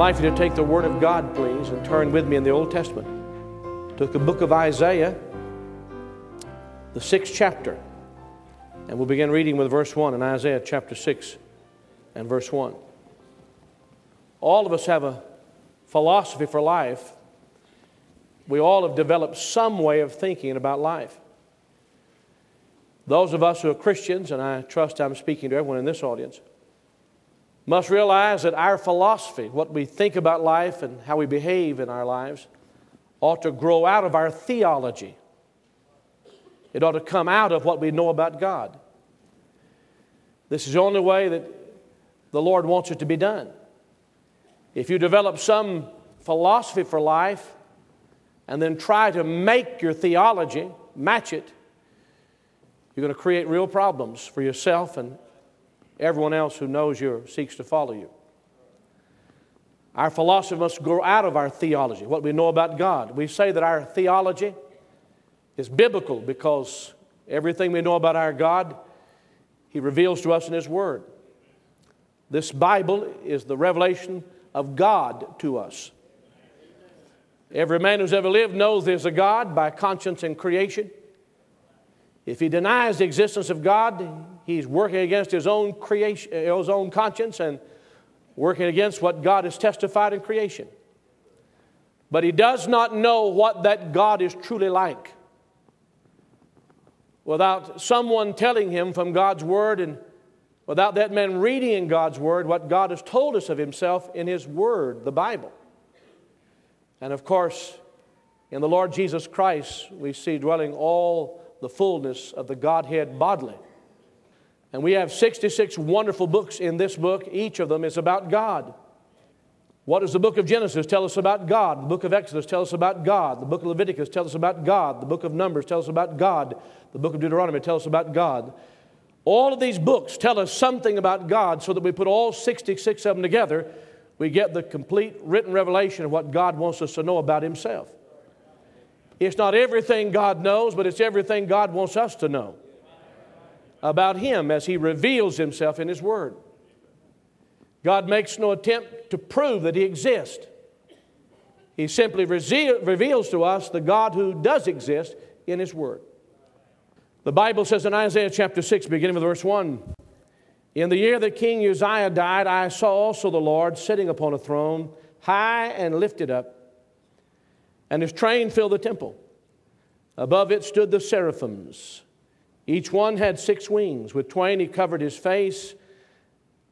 like you to take the Word of God, please, and turn with me in the Old Testament to the book of Isaiah, the sixth chapter. And we'll begin reading with verse 1 in Isaiah chapter 6 and verse 1. All of us have a philosophy for life. We all have developed some way of thinking about life. Those of us who are Christians, and I trust I'm speaking to everyone in this audience, must realize that our philosophy, what we think about life and how we behave in our lives, ought to grow out of our theology. It ought to come out of what we know about God. This is the only way that the Lord wants it to be done. If you develop some philosophy for life and then try to make your theology match it, you're going to create real problems for yourself and everyone else who knows you seeks to follow you. Our philosophy must grow out of our theology, what we know about God. We say that our theology is biblical because everything we know about our God, He reveals to us in His Word. This Bible is the revelation of God to us. Every man who's ever lived knows there's a God by conscience and creation. If he denies the existence of God, he's working against his own creation, eh, his own conscience and working against what God has testified in creation. But he does not know what that God is truly like. Without someone telling him from God's Word and without that man reading in God's Word what God has told us of himself in his Word, the Bible. And of course, in the Lord Jesus Christ, we see dwelling all the fullness of the Godhead bodily. And we have 66 wonderful books in this book. Each of them is about God. What does the book of Genesis tell us about God? The book of Exodus tells us about God. The book of Leviticus tells us about God. The book of Numbers tells us about God. The book of Deuteronomy tells us about God. All of these books tell us something about God so that we put all 66 of them together, we get the complete written revelation of what God wants us to know about Himself. It's not everything God knows, but it's everything God wants us to know about Him as He reveals Himself in His Word. God makes no attempt to prove that He exists. He simply reveals to us the God who does exist in His Word. The Bible says in Isaiah chapter 6, beginning with verse 1 In the year that King Uzziah died, I saw also the Lord sitting upon a throne, high and lifted up and his train filled the temple. Above it stood the seraphims. Each one had six wings. With twain he covered his face,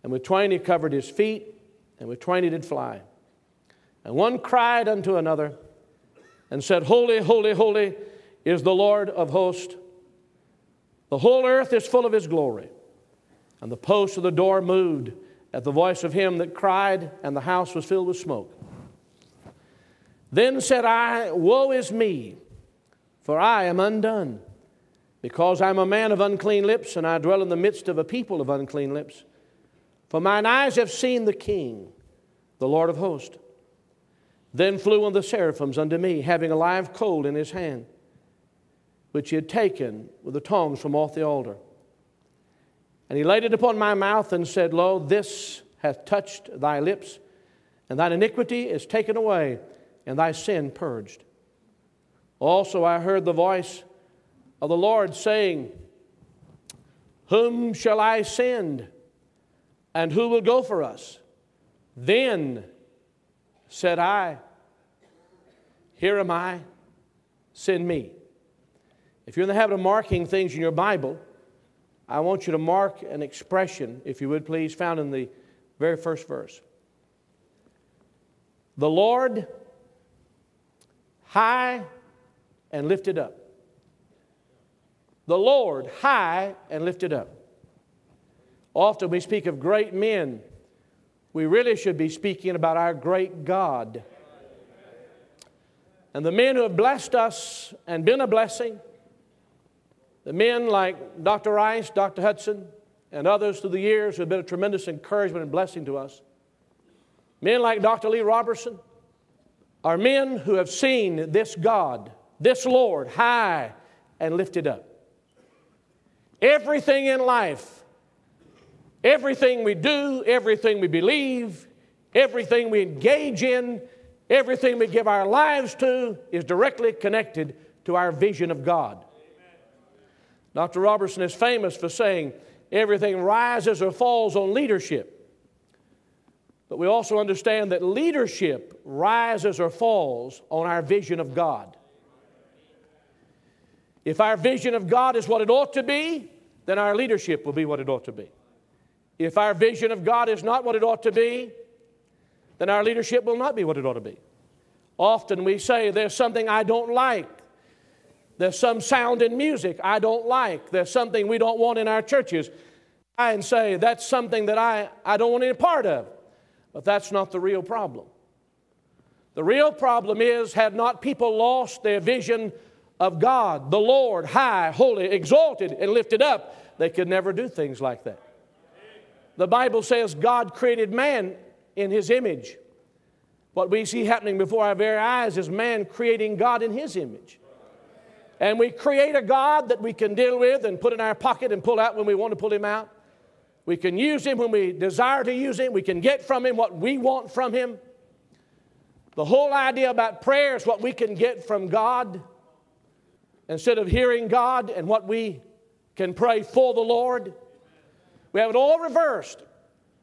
and with twain he covered his feet, and with twain he did fly. And one cried unto another and said, Holy, holy, holy is the Lord of hosts. The whole earth is full of his glory. And the post of the door moved at the voice of him that cried, and the house was filled with smoke. Then said I, Woe is me, for I am undone, because I am a man of unclean lips, and I dwell in the midst of a people of unclean lips. For mine eyes have seen the King, the Lord of hosts. Then flew one of the seraphims unto me, having a live coal in his hand, which he had taken with the tongs from off the altar. And he laid it upon my mouth and said, Lo, this hath touched thy lips, and thine iniquity is taken away and thy sin purged. Also, I heard the voice of the Lord saying, Whom shall I send? And who will go for us? Then said I, Here am I, send me. If you're in the habit of marking things in your Bible, I want you to mark an expression, if you would please, found in the very first verse. The Lord high and lifted up. The Lord high and lifted up. Often we speak of great men. We really should be speaking about our great God. And the men who have blessed us and been a blessing, the men like Dr. Rice, Dr. Hutson, and others through the years who have been a tremendous encouragement and blessing to us, men like Dr. Lee Roberson, are men who have seen this God, this Lord, high and lifted up. Everything in life, everything we do, everything we believe, everything we engage in, everything we give our lives to is directly connected to our vision of God. Dr. Roberson is famous for saying everything rises or falls on leadership. But we also understand that leadership rises or falls on our vision of God. If our vision of God is what it ought to be, then our leadership will be what it ought to be. If our vision of God is not what it ought to be, then our leadership will not be what it ought to be. Often we say, There's something I don't like. There's some sound in music I don't like. There's something we don't want in our churches. I and say, That's something that I, I don't want any part of. But that's not the real problem. The real problem is, had not people lost their vision of God, the Lord, high, holy, exalted, and lifted up, they could never do things like that. The Bible says God created man in his image. What we see happening before our very eyes is man creating God in his image. And we create a God that we can deal with and put in our pocket and pull out when we want to pull him out. We can use him when we desire to use him. We can get from him what we want from him. The whole idea about prayer is what we can get from God instead of hearing God and what we can pray for the Lord. We have it all reversed.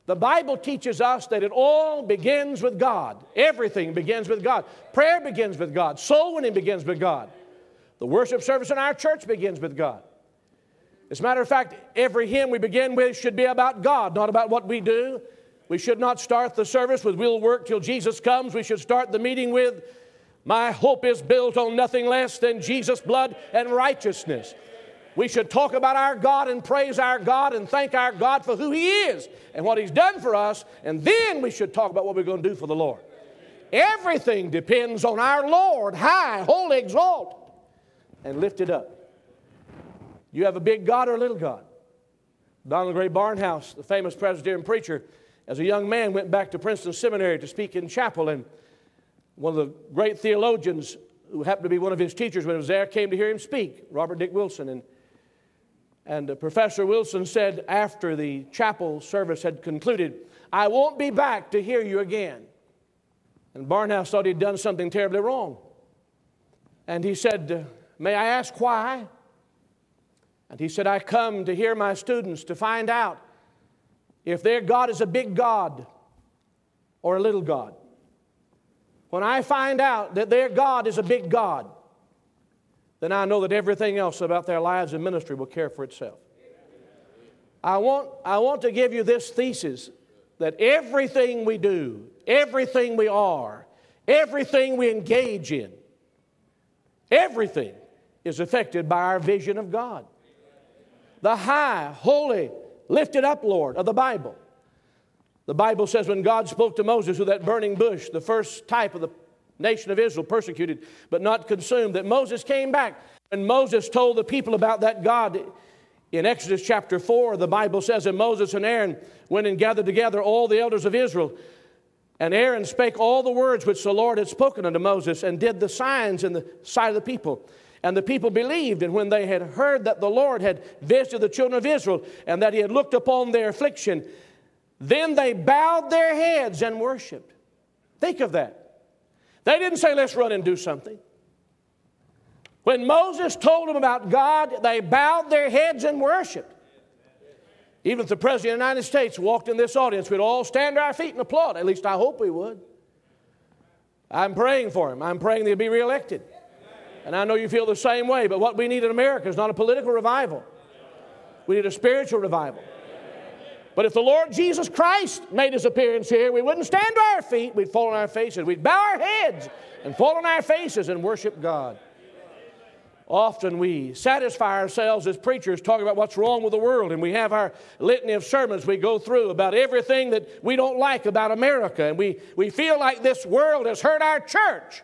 The Bible teaches us that it all begins with God. Everything begins with God. Prayer begins with God. Soul winning begins with God. The worship service in our church begins with God. As a matter of fact, every hymn we begin with should be about God, not about what we do. We should not start the service with we'll work till Jesus comes. We should start the meeting with my hope is built on nothing less than Jesus' blood and righteousness. We should talk about our God and praise our God and thank our God for who He is and what He's done for us, and then we should talk about what we're going to do for the Lord. Everything depends on our Lord, high, holy, exalted, and lifted up. You have a big God or a little God? Donald Grey Barnhouse, the famous Presbyterian preacher, as a young man went back to Princeton Seminary to speak in chapel, and one of the great theologians who happened to be one of his teachers when he was there came to hear him speak, Robert Dick Wilson. And and uh, Professor Wilson said after the chapel service had concluded, I won't be back to hear you again. And Barnhouse thought he'd done something terribly wrong. And he said, uh, May I ask why? And he said, I come to hear my students to find out if their God is a big God or a little God. When I find out that their God is a big God, then I know that everything else about their lives and ministry will care for itself. I want, I want to give you this thesis that everything we do, everything we are, everything we engage in, everything is affected by our vision of God. The high, holy, lifted up Lord of the Bible. The Bible says when God spoke to Moses with that burning bush, the first type of the nation of Israel, persecuted but not consumed, that Moses came back. And Moses told the people about that God in Exodus chapter 4, the Bible says, And Moses and Aaron went and gathered together all the elders of Israel. And Aaron spake all the words which the Lord had spoken unto Moses, and did the signs in the sight of the people. And the people believed, and when they had heard that the Lord had visited the children of Israel, and that he had looked upon their affliction, then they bowed their heads and worshiped. Think of that. They didn't say, let's run and do something. When Moses told them about God, they bowed their heads and worshiped. Even if the President of the United States walked in this audience, we'd all stand to our feet and applaud. At least I hope we would. I'm praying for him. I'm praying he'll be reelected. And I know you feel the same way, but what we need in America is not a political revival. We need a spiritual revival. But if the Lord Jesus Christ made his appearance here, we wouldn't stand to our feet, we'd fall on our faces. We'd bow our heads and fall on our faces and worship God. Often we satisfy ourselves as preachers talking about what's wrong with the world, and we have our litany of sermons we go through about everything that we don't like about America, and we, we feel like this world has hurt our church.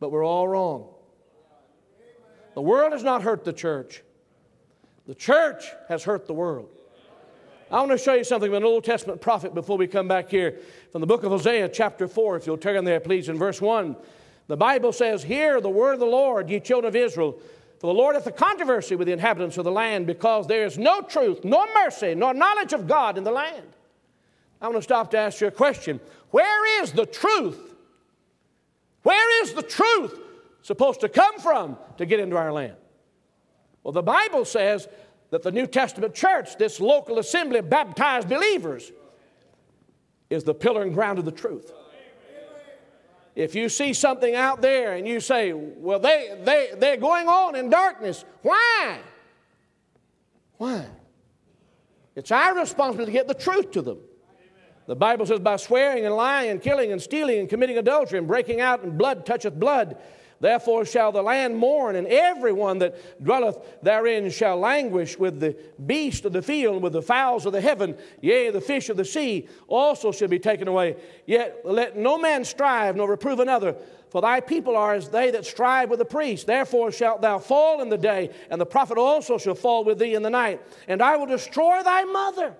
But we're all wrong. The world has not hurt the church, the church has hurt the world. I want to show you something of an Old Testament prophet before we come back here from the book of Hosea, chapter 4, if you'll turn there, please, in verse 1. The Bible says, Hear the word of the Lord, ye children of Israel. For the Lord hath a controversy with the inhabitants of the land, because there is no truth, nor mercy, nor knowledge of God in the land. I want to stop to ask you a question. Where is the truth? Where is the truth supposed to come from to get into our land? Well, the Bible says that the New Testament church, this local assembly of baptized believers, is the pillar and ground of the truth. If you see something out there and you say, well, they, they, they're going on in darkness, why? Why? It's our responsibility to get the truth to them. The Bible says, by swearing and lying and killing and stealing and committing adultery and breaking out and blood toucheth blood, Therefore shall the land mourn, and everyone that dwelleth therein shall languish with the beast of the field, with the fowls of the heaven, yea, the fish of the sea also shall be taken away. Yet let no man strive nor reprove another, for thy people are as they that strive with the priest. Therefore shalt thou fall in the day, and the prophet also shall fall with thee in the night. And I will destroy thy mother.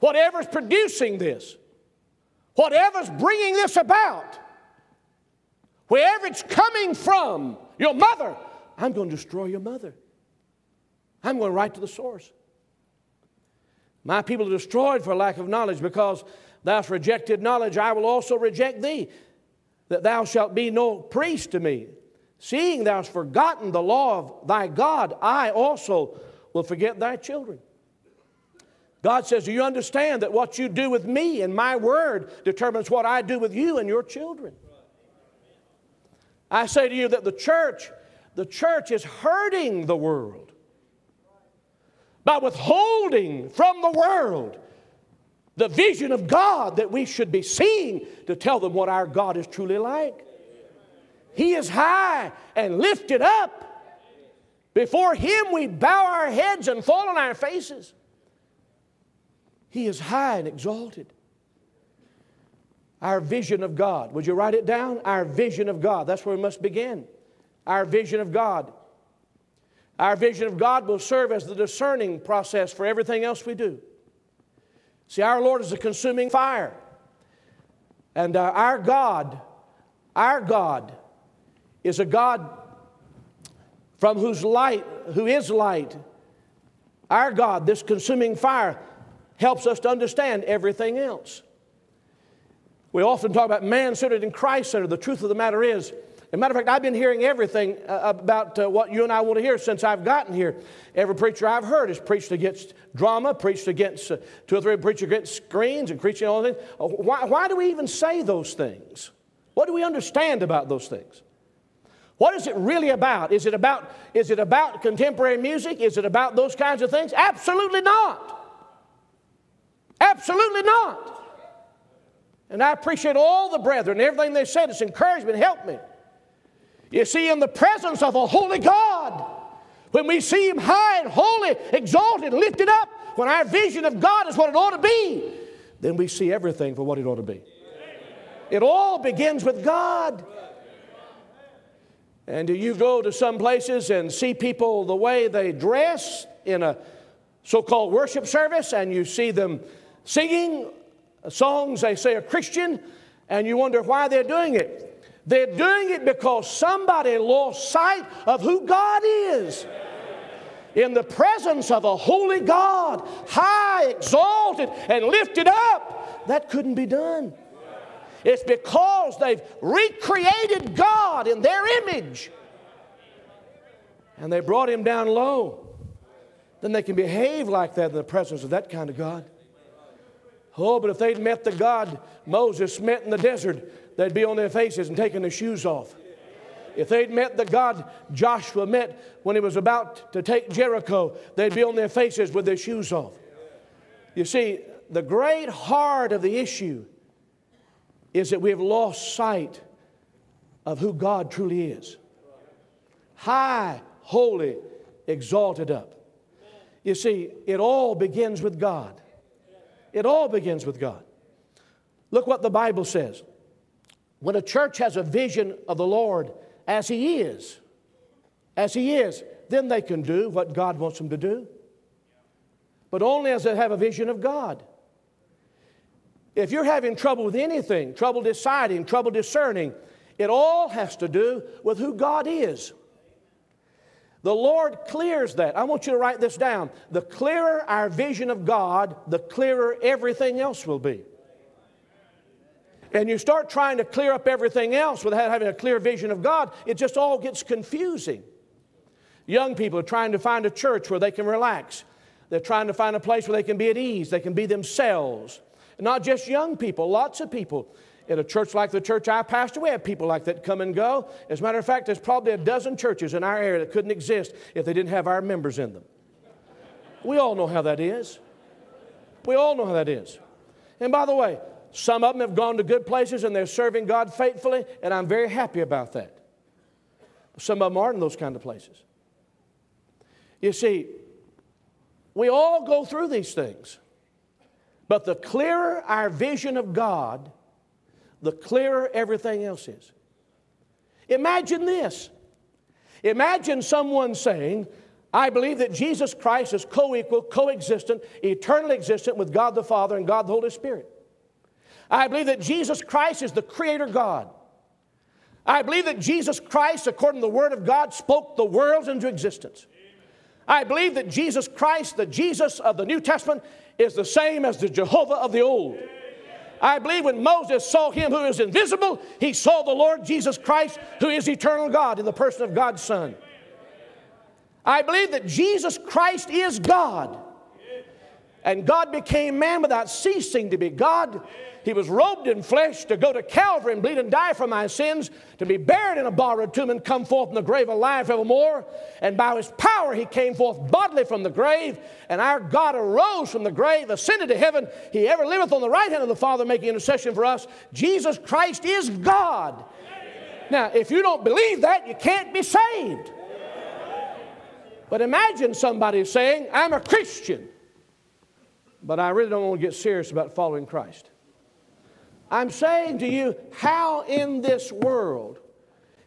Whatever's producing this, whatever's bringing this about, Wherever it's coming from, your mother, I'm going to destroy your mother. I'm going right to the source. My people are destroyed for lack of knowledge because thou hast rejected knowledge. I will also reject thee, that thou shalt be no priest to me. Seeing thou hast forgotten the law of thy God, I also will forget thy children. God says, Do you understand that what you do with me and my word determines what I do with you and your children? I say to you that the church, the church is hurting the world by withholding from the world the vision of God that we should be seeing to tell them what our God is truly like. He is high and lifted up. Before Him we bow our heads and fall on our faces. He is high and exalted. Our vision of God. Would you write it down? Our vision of God. That's where we must begin. Our vision of God. Our vision of God will serve as the discerning process for everything else we do. See, our Lord is a consuming fire. And uh, our God, our God, is a God from whose light, who is light. Our God, this consuming fire, helps us to understand everything else. We often talk about man centered and Christ centered. The truth of the matter is, as a matter of fact, I've been hearing everything uh, about uh, what you and I want to hear since I've gotten here. Every preacher I've heard has preached against drama, preached against uh, two or three preachers against screens and preaching all things. Why, why do we even say those things? What do we understand about those things? What is it really about? Is it about, is it about contemporary music? Is it about those kinds of things? Absolutely not. Absolutely not. And I appreciate all the brethren, everything they said. It's encouragement, help me. You see, in the presence of a holy God, when we see Him high and holy, exalted, lifted up, when our vision of God is what it ought to be, then we see everything for what it ought to be. It all begins with God. And do you go to some places and see people the way they dress in a so called worship service, and you see them singing songs they say are Christian, and you wonder why they're doing it. They're doing it because somebody lost sight of who God is. In the presence of a holy God, high, exalted, and lifted up, that couldn't be done. It's because they've recreated God in their image and they brought him down low. Then they can behave like that in the presence of that kind of God. Oh, but if they'd met the God Moses met in the desert, they'd be on their faces and taking their shoes off. If they'd met the God Joshua met when he was about to take Jericho, they'd be on their faces with their shoes off. You see, the great heart of the issue is that we have lost sight of who God truly is high, holy, exalted up. You see, it all begins with God. It all begins with God. Look what the Bible says. When a church has a vision of the Lord as He is, as He is, then they can do what God wants them to do. But only as they have a vision of God. If you're having trouble with anything, trouble deciding, trouble discerning, it all has to do with who God is. The Lord clears that. I want you to write this down. The clearer our vision of God, the clearer everything else will be. And you start trying to clear up everything else without having a clear vision of God, it just all gets confusing. Young people are trying to find a church where they can relax. They're trying to find a place where they can be at ease, they can be themselves. Not just young people, lots of people. In a church like the church I pastor, we have people like that come and go. As a matter of fact, there's probably a dozen churches in our area that couldn't exist if they didn't have our members in them. We all know how that is. We all know how that is. And by the way, some of them have gone to good places and they're serving God faithfully, and I'm very happy about that. Some of them aren't in those kind of places. You see, we all go through these things, but the clearer our vision of God, the clearer everything else is. Imagine this. Imagine someone saying, I believe that Jesus Christ is co equal, coexistent, eternally existent with God the Father and God the Holy Spirit. I believe that Jesus Christ is the Creator God. I believe that Jesus Christ, according to the Word of God, spoke the worlds into existence. I believe that Jesus Christ, the Jesus of the New Testament, is the same as the Jehovah of the Old. I believe when Moses saw him who is invisible, he saw the Lord Jesus Christ, who is eternal God in the person of God's Son. I believe that Jesus Christ is God. And God became man without ceasing to be God. He was robed in flesh to go to Calvary and bleed and die for my sins, to be buried in a borrowed tomb and come forth in the grave alive evermore. And by his power he came forth bodily from the grave, and our God arose from the grave, ascended to heaven. He ever liveth on the right hand of the Father, making intercession for us. Jesus Christ is God. Now, if you don't believe that, you can't be saved. But imagine somebody saying, I'm a Christian, but I really don't want to get serious about following Christ. I'm saying to you, how in this world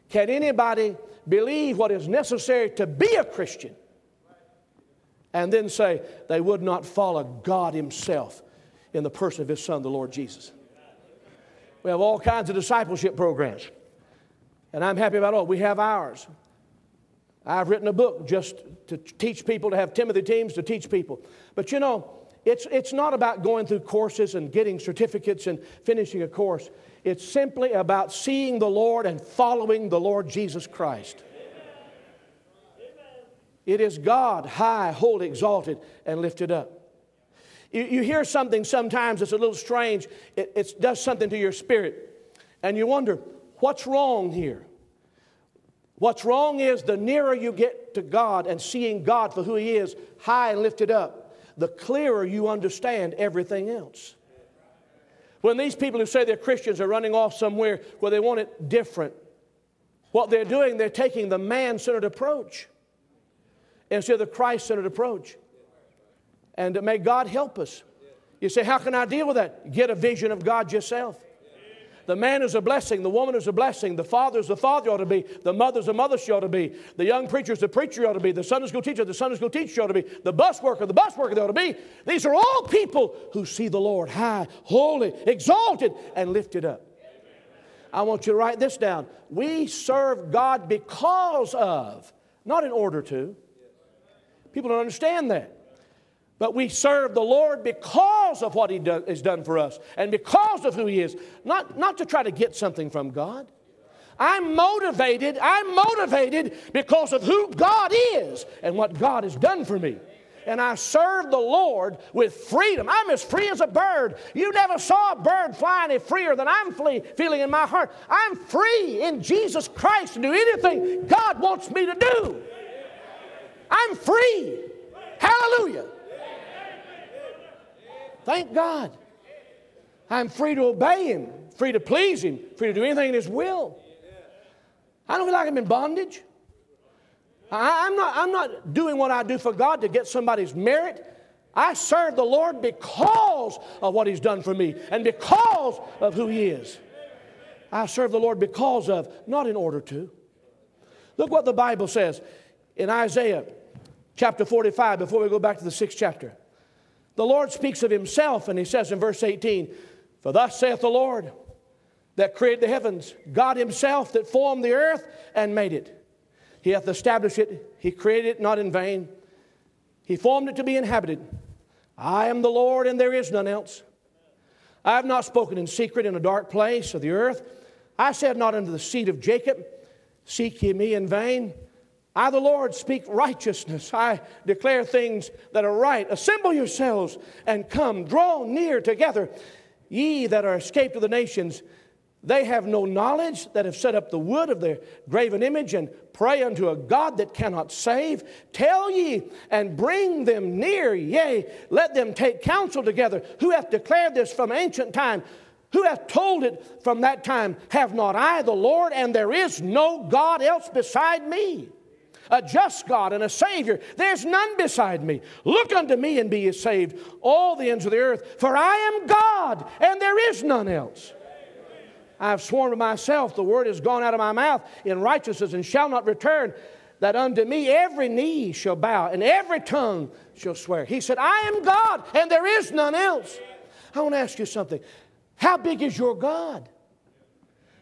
can anybody believe what is necessary to be a Christian and then say they would not follow God Himself in the person of His Son, the Lord Jesus? We have all kinds of discipleship programs, and I'm happy about all. We have ours. I've written a book just to teach people, to have Timothy teams to teach people. But you know, it's, it's not about going through courses and getting certificates and finishing a course. It's simply about seeing the Lord and following the Lord Jesus Christ. It is God, high, holy, exalted, and lifted up. You, you hear something sometimes that's a little strange, it, it does something to your spirit, and you wonder, what's wrong here? What's wrong is the nearer you get to God and seeing God for who He is, high and lifted up, the clearer you understand everything else. When these people who say they're Christians are running off somewhere where they want it different, what they're doing, they're taking the man centered approach instead of the Christ centered approach. And may God help us. You say, How can I deal with that? Get a vision of God yourself. The man is a blessing. The woman is a blessing. The father is the father ought to be. The mother is a mother she ought to be. The young preacher is the preacher ought to be. The Sunday school teacher, the Sunday school teacher ought to be. The bus worker, the bus worker they ought to be. These are all people who see the Lord high, holy, exalted, and lifted up. I want you to write this down. We serve God because of, not in order to. People don't understand that. But we serve the Lord because of what He do, has done for us and because of who He is, not, not to try to get something from God. I'm motivated, I'm motivated because of who God is and what God has done for me. And I serve the Lord with freedom. I'm as free as a bird. You never saw a bird fly any freer than I'm feeling in my heart. I'm free in Jesus Christ to do anything God wants me to do. I'm free. Hallelujah. Thank God. I'm free to obey Him, free to please Him, free to do anything in His will. I don't feel like I'm in bondage. I, am not, I'm not doing what I do for God to get somebody's merit. I serve the Lord because of what He's done for me and because of who He is. I serve the Lord because of, not in order to. Look what the Bible says in Isaiah chapter 45 before we go back to the sixth chapter. The Lord speaks of himself, and he says in verse 18, For thus saith the Lord that created the heavens, God himself that formed the earth and made it. He hath established it, He created it not in vain. He formed it to be inhabited. I am the Lord, and there is none else. I have not spoken in secret in a dark place of the earth. I said not unto the seed of Jacob, Seek ye me in vain. I, the Lord, speak righteousness. I declare things that are right. Assemble yourselves and come, draw near together. Ye that are escaped of the nations, they have no knowledge that have set up the wood of their graven image and pray unto a God that cannot save. Tell ye and bring them near, yea, let them take counsel together. Who hath declared this from ancient time? Who hath told it from that time? Have not I the Lord, and there is no God else beside me? A just God and a Savior. There's none beside me. Look unto me and be ye saved, all the ends of the earth, for I am God, and there is none else. I have sworn to myself, the word has gone out of my mouth in righteousness and shall not return, that unto me every knee shall bow and every tongue shall swear. He said, I am God and there is none else. I want to ask you something. How big is your God?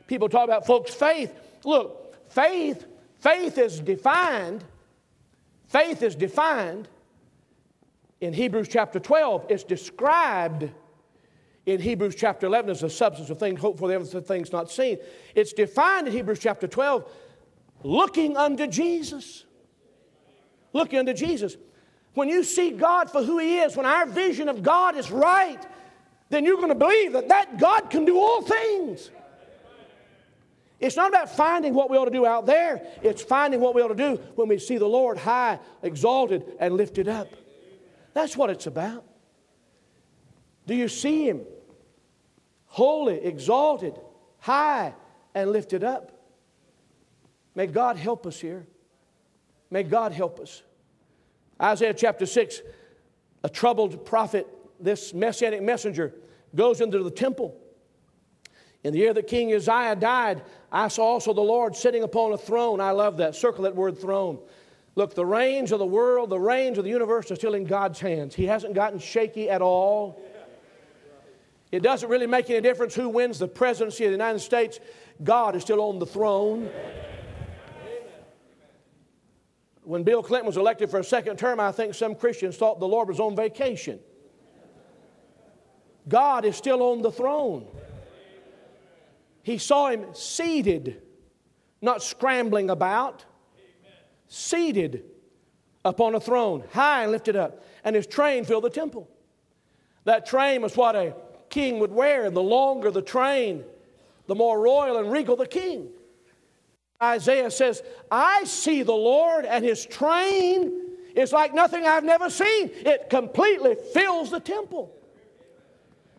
People talk about folks' faith. Look, faith, faith is defined, faith is defined in Hebrews chapter 12. It's described in Hebrews chapter 11 as the substance of things hoped for, the things not seen. It's defined in Hebrews chapter 12 looking unto Jesus. Looking unto Jesus. When you see God for who He is, when our vision of God is right, then you're going to believe that that God can do all things. It's not about finding what we ought to do out there, it's finding what we ought to do when we see the Lord high, exalted, and lifted up. That's what it's about. Do you see Him? holy, exalted, high, and lifted up. May God help us here. May God help us. Isaiah chapter 6, a troubled prophet, this messianic messenger, goes into the temple. In the year that King Uzziah died, I saw also the Lord sitting upon a throne. I love that. Circle that word throne. Look, the reins of the world, the reins of the universe are still in God's hands. He hasn't gotten shaky at all. It doesn't really make any difference who wins the presidency of the United States. God is still on the throne. When Bill Clinton was elected for a second term, I think some Christians thought the Lord was on vacation. God is still on the throne. He saw him seated, not scrambling about, seated upon a throne, high and lifted up, and his train filled the temple. That train was what a king would wear. And the longer the train, the more royal and regal the king. Isaiah says, I see the Lord, and his train is like nothing I've never seen. It completely fills the temple.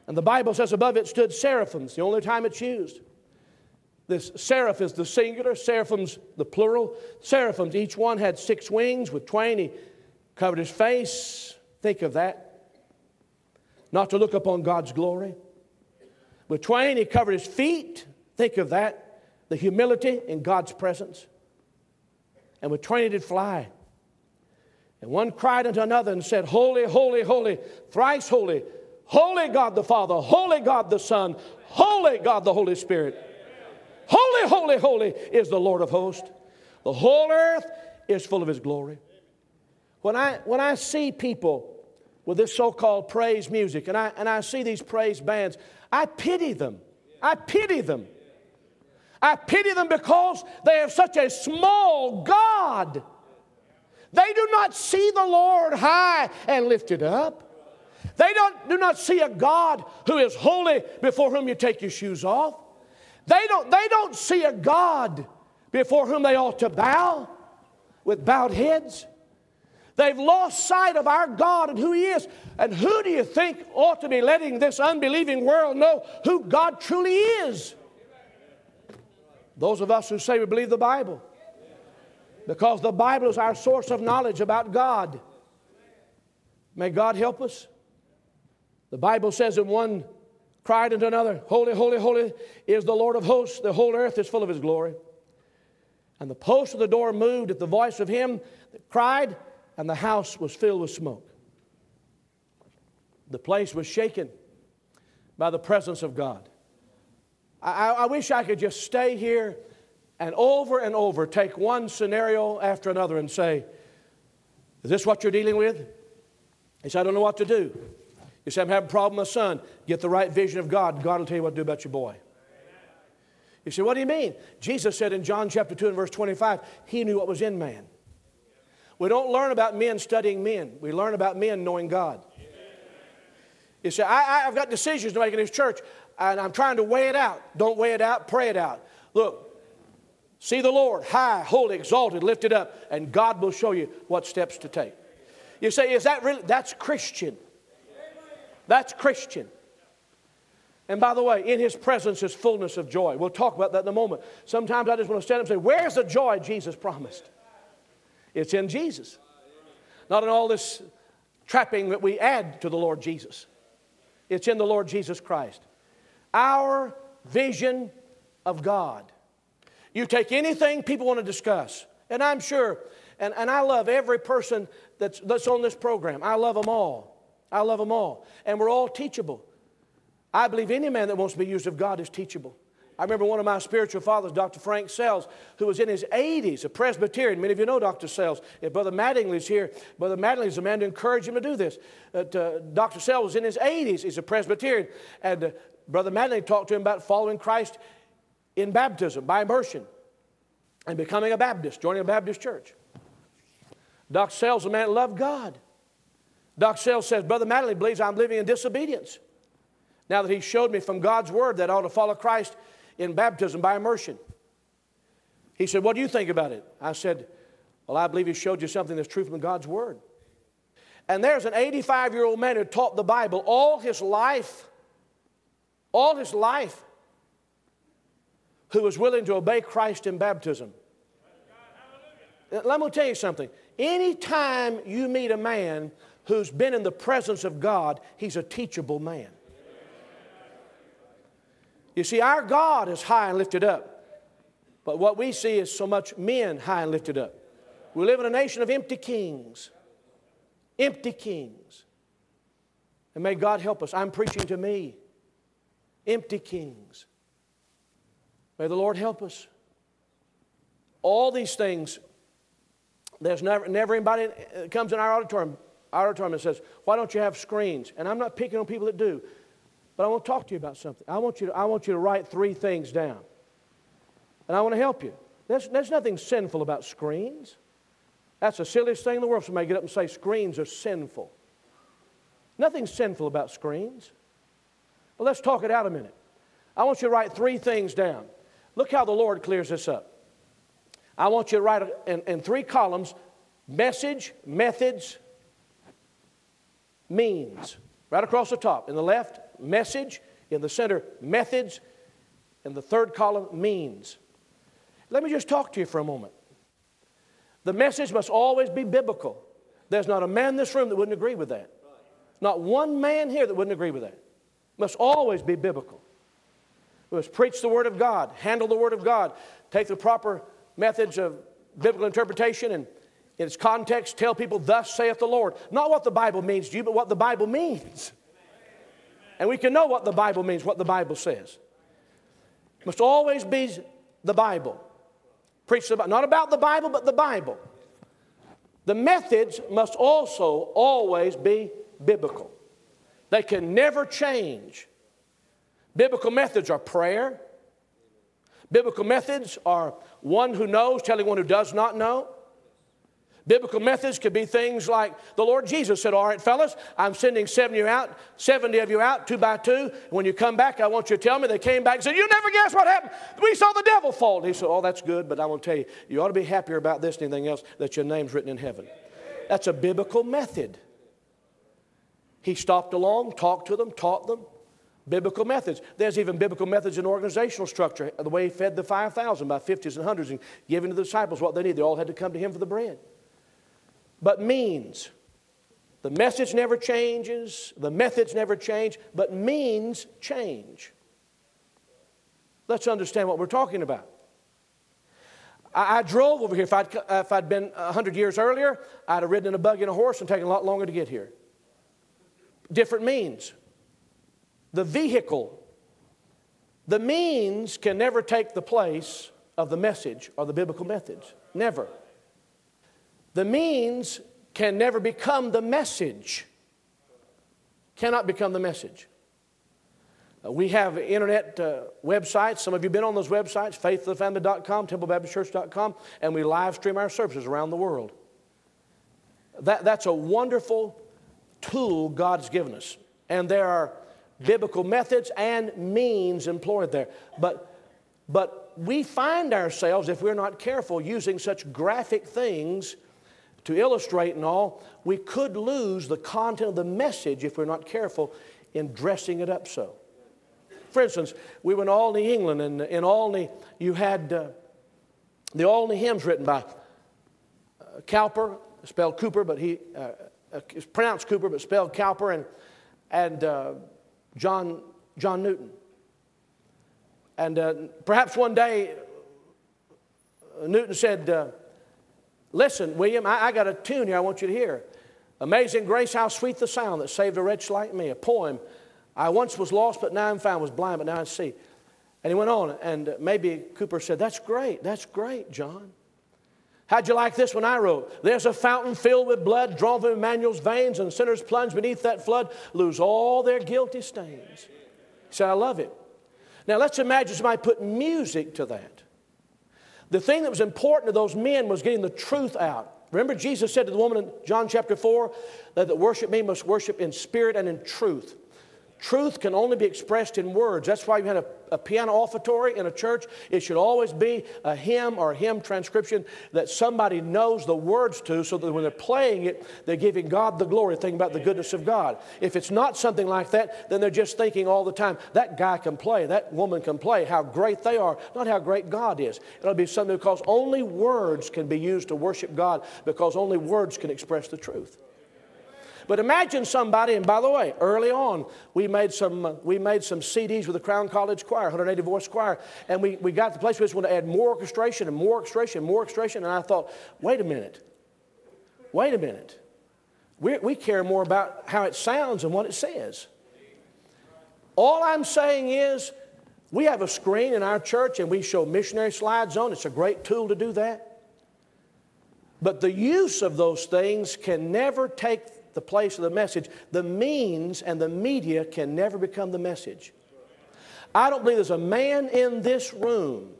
And the Bible says above it stood seraphims, the only time it's used. This seraph is the singular, seraphims the plural. Seraphims, each one had six wings with twain. He covered his face. Think of that not to look upon God's glory. With twain, he covered his feet. Think of that the humility in God's presence. And with twain, he did fly. And one cried unto another and said, Holy, holy, holy, thrice holy, holy God the Father, holy God the Son, holy God the Holy Spirit. Holy, holy, holy is the Lord of hosts. The whole earth is full of his glory. When I, when I see people with this so called praise music, and I, and I see these praise bands, I pity them. I pity them. I pity them because they have such a small God. They do not see the Lord high and lifted up. They don't, do not see a God who is holy before whom you take your shoes off. They don't, they don't see a God before whom they ought to bow with bowed heads. They've lost sight of our God and who He is. And who do you think ought to be letting this unbelieving world know who God truly is? Those of us who say we believe the Bible. Because the Bible is our source of knowledge about God. May God help us. The Bible says in one cried unto another, Holy, holy, holy is the Lord of hosts. The whole earth is full of his glory. And the post of the door moved at the voice of him that cried, and the house was filled with smoke. The place was shaken by the presence of God. I, I wish I could just stay here and over and over take one scenario after another and say, Is this what you're dealing with? He said, I don't know what to do. You say, I'm having a problem with my son. Get the right vision of God. God will tell you what to do about your boy. You say, What do you mean? Jesus said in John chapter 2 and verse 25, He knew what was in man. We don't learn about men studying men, we learn about men knowing God. You say, I, have got decisions to make in this church, and I'm trying to weigh it out. Don't weigh it out, pray it out. Look, see the Lord high, holy, exalted, lifted up, and God will show you what steps to take. You say, is that really? That's Christian. That's Christian. And by the way, in his presence is fullness of joy. We'll talk about that in a moment. Sometimes I just want to stand up and say, Where's the joy Jesus promised? It's in Jesus, not in all this trapping that we add to the Lord Jesus. It's in the Lord Jesus Christ. Our vision of God. You take anything people want to discuss, and I'm sure, and, and I love every person that's, that's on this program. I love them all. I love them all. And we're all teachable. I believe any man that wants to be used of God is teachable. I remember one of my spiritual fathers, Dr. Frank Sells, who was in his 80s, a Presbyterian. Many of you know Dr. Sells. If Brother Mattingly's here, Brother Mattingly's the man to encourage him to do this. Uh, Dr. Sells was in his 80s. He's a Presbyterian. And uh, Brother Mattingly talked to him about following Christ in baptism, by immersion, and becoming a Baptist, joining a Baptist church. Dr. Sells, a man loved God. Dr. Sells says, Brother Mattingly believes I'm living in disobedience. Now that he showed me from God's word that I ought to follow Christ in baptism by immersion. He said, What do you think about it? I said, Well, I believe he showed you something that's true from God's word. And there's an 85 year old man who taught the Bible all his life, all his life, who was willing to obey Christ in baptism. Let me tell you something. Anytime you meet a man who's been in the presence of God, he's a teachable man. You see, our God is high and lifted up, but what we see is so much men high and lifted up. We live in a nation of empty kings, empty kings. And may God help us. I'm preaching to me, empty kings. May the Lord help us. All these things, there's never, never anybody comes in our auditorium, our auditorium and says, Why don't you have screens? And I'm not picking on people that do. But I want to talk to you about something. I want you to, I want you to write three things down. And I want to help you. There's, there's nothing sinful about screens. That's the silliest thing in the world. Somebody get up and say screens are sinful. Nothing sinful about screens. But let's talk it out a minute. I want you to write three things down. Look how the Lord clears this up. I want you to write in, in three columns message, methods, means. Right across the top. In the left, message. In the center, methods. In the third column, means. Let me just talk to you for a moment. The message must always be biblical. There's not a man in this room that wouldn't agree with that. Not one man here that wouldn't agree with that. Must always be biblical. We must preach the Word of God, handle the Word of God, take the proper methods of biblical interpretation and in its context tell people, Thus saith the Lord. Not what the Bible means to you, but what the Bible means. And we can know what the Bible means, what the Bible says. It must always be the Bible. Preach about, not about the Bible, but the Bible. The methods must also always be biblical. They can never change. Biblical methods are prayer. Biblical methods are one who knows telling one who does not know. Biblical methods could be things like the Lord Jesus said, All right, fellas, I'm sending 70 of you out, 70 of you out, two by two. When you come back, I want you to tell me. They came back and said, You never guess what happened. We saw the devil fall. he said, Oh, that's good, but I want to tell you, you ought to be happier about this than anything else that your name's written in heaven. That's a biblical method. He stopped along, talked to them, taught them. Biblical methods. There's even biblical methods in organizational structure. The way he fed the 5,000 by 50s and hundreds and giving to the disciples what they need. They all had to come to him for the bread but means. The message never changes, the methods never change, but means change. Let's understand what we're talking about. I, I drove over here. If I'd, uh, if I'd been 100 years earlier, I'd have ridden in a buggy and a horse and taken a lot longer to get here. Different means. The vehicle, the means can never take the place of the message or the biblical methods. Never. The means can never become the message. Cannot become the message. Uh, we have internet uh, websites. Some of you have been on those websites, faithofthefamily.com, templebaptistchurch.com, and we live stream our services around the world. That, that's a wonderful tool God's given us. And there are biblical methods and means employed there. But, but we find ourselves, if we're not careful, using such graphic things to illustrate and all, we could lose the content of the message if we're not careful in dressing it up so. For instance, we were in Olney, England, and in Olney you had uh, the Olney hymns written by uh, Cowper, spelled Cooper, but he uh, uh, pronounced Cooper, but spelled Cowper, and and uh, John John Newton. And uh, perhaps one day Newton said, "Listen, William, I, I got a tune here I want you to hear." Amazing grace, how sweet the sound that saved a wretch like me. A poem I once was lost, but now I'm found, was blind, but now I see. And he went on, and maybe Cowper said, That's great, that's great, John. How'd you like this one I wrote? There's a fountain filled with blood drawn from Emmanuel's veins, and sinners plunge beneath that flood lose all their guilty stains. He said, I love it. Now let's imagine somebody put music to that. The thing that was important to those men was getting the truth out. Remember, Jesus said to the woman in John chapter 4 that the worship me must worship in spirit and in truth. Truth can only be expressed in words. That's why you had a, a, piano offertory in a church. It should always be a hymn or a hymn transcription that somebody knows the words to so that when they're playing it, they're giving God the glory, thinking about the goodness of God. If it's not something like that, then they're just thinking all the time, that guy can play, that woman can play, how great they are, not how great God is. It'll be something because only words can be used to worship God because only words can express the truth. But imagine somebody, and by the way, early on, we made some, uh, we made some CDs with the Crown College Choir, 180 voice choir, and we, we got to the place where we just want to add more orchestration and more orchestration and more orchestration. And I thought, wait a minute, wait a minute. we we care more about how it sounds than what it says. All I'm saying is, we have a screen in our church and we show missionary slides on. It's a great tool to do that. But the use of those things can never take the place of the message. The means and the media can never become the message. I don't believe there's a man in this room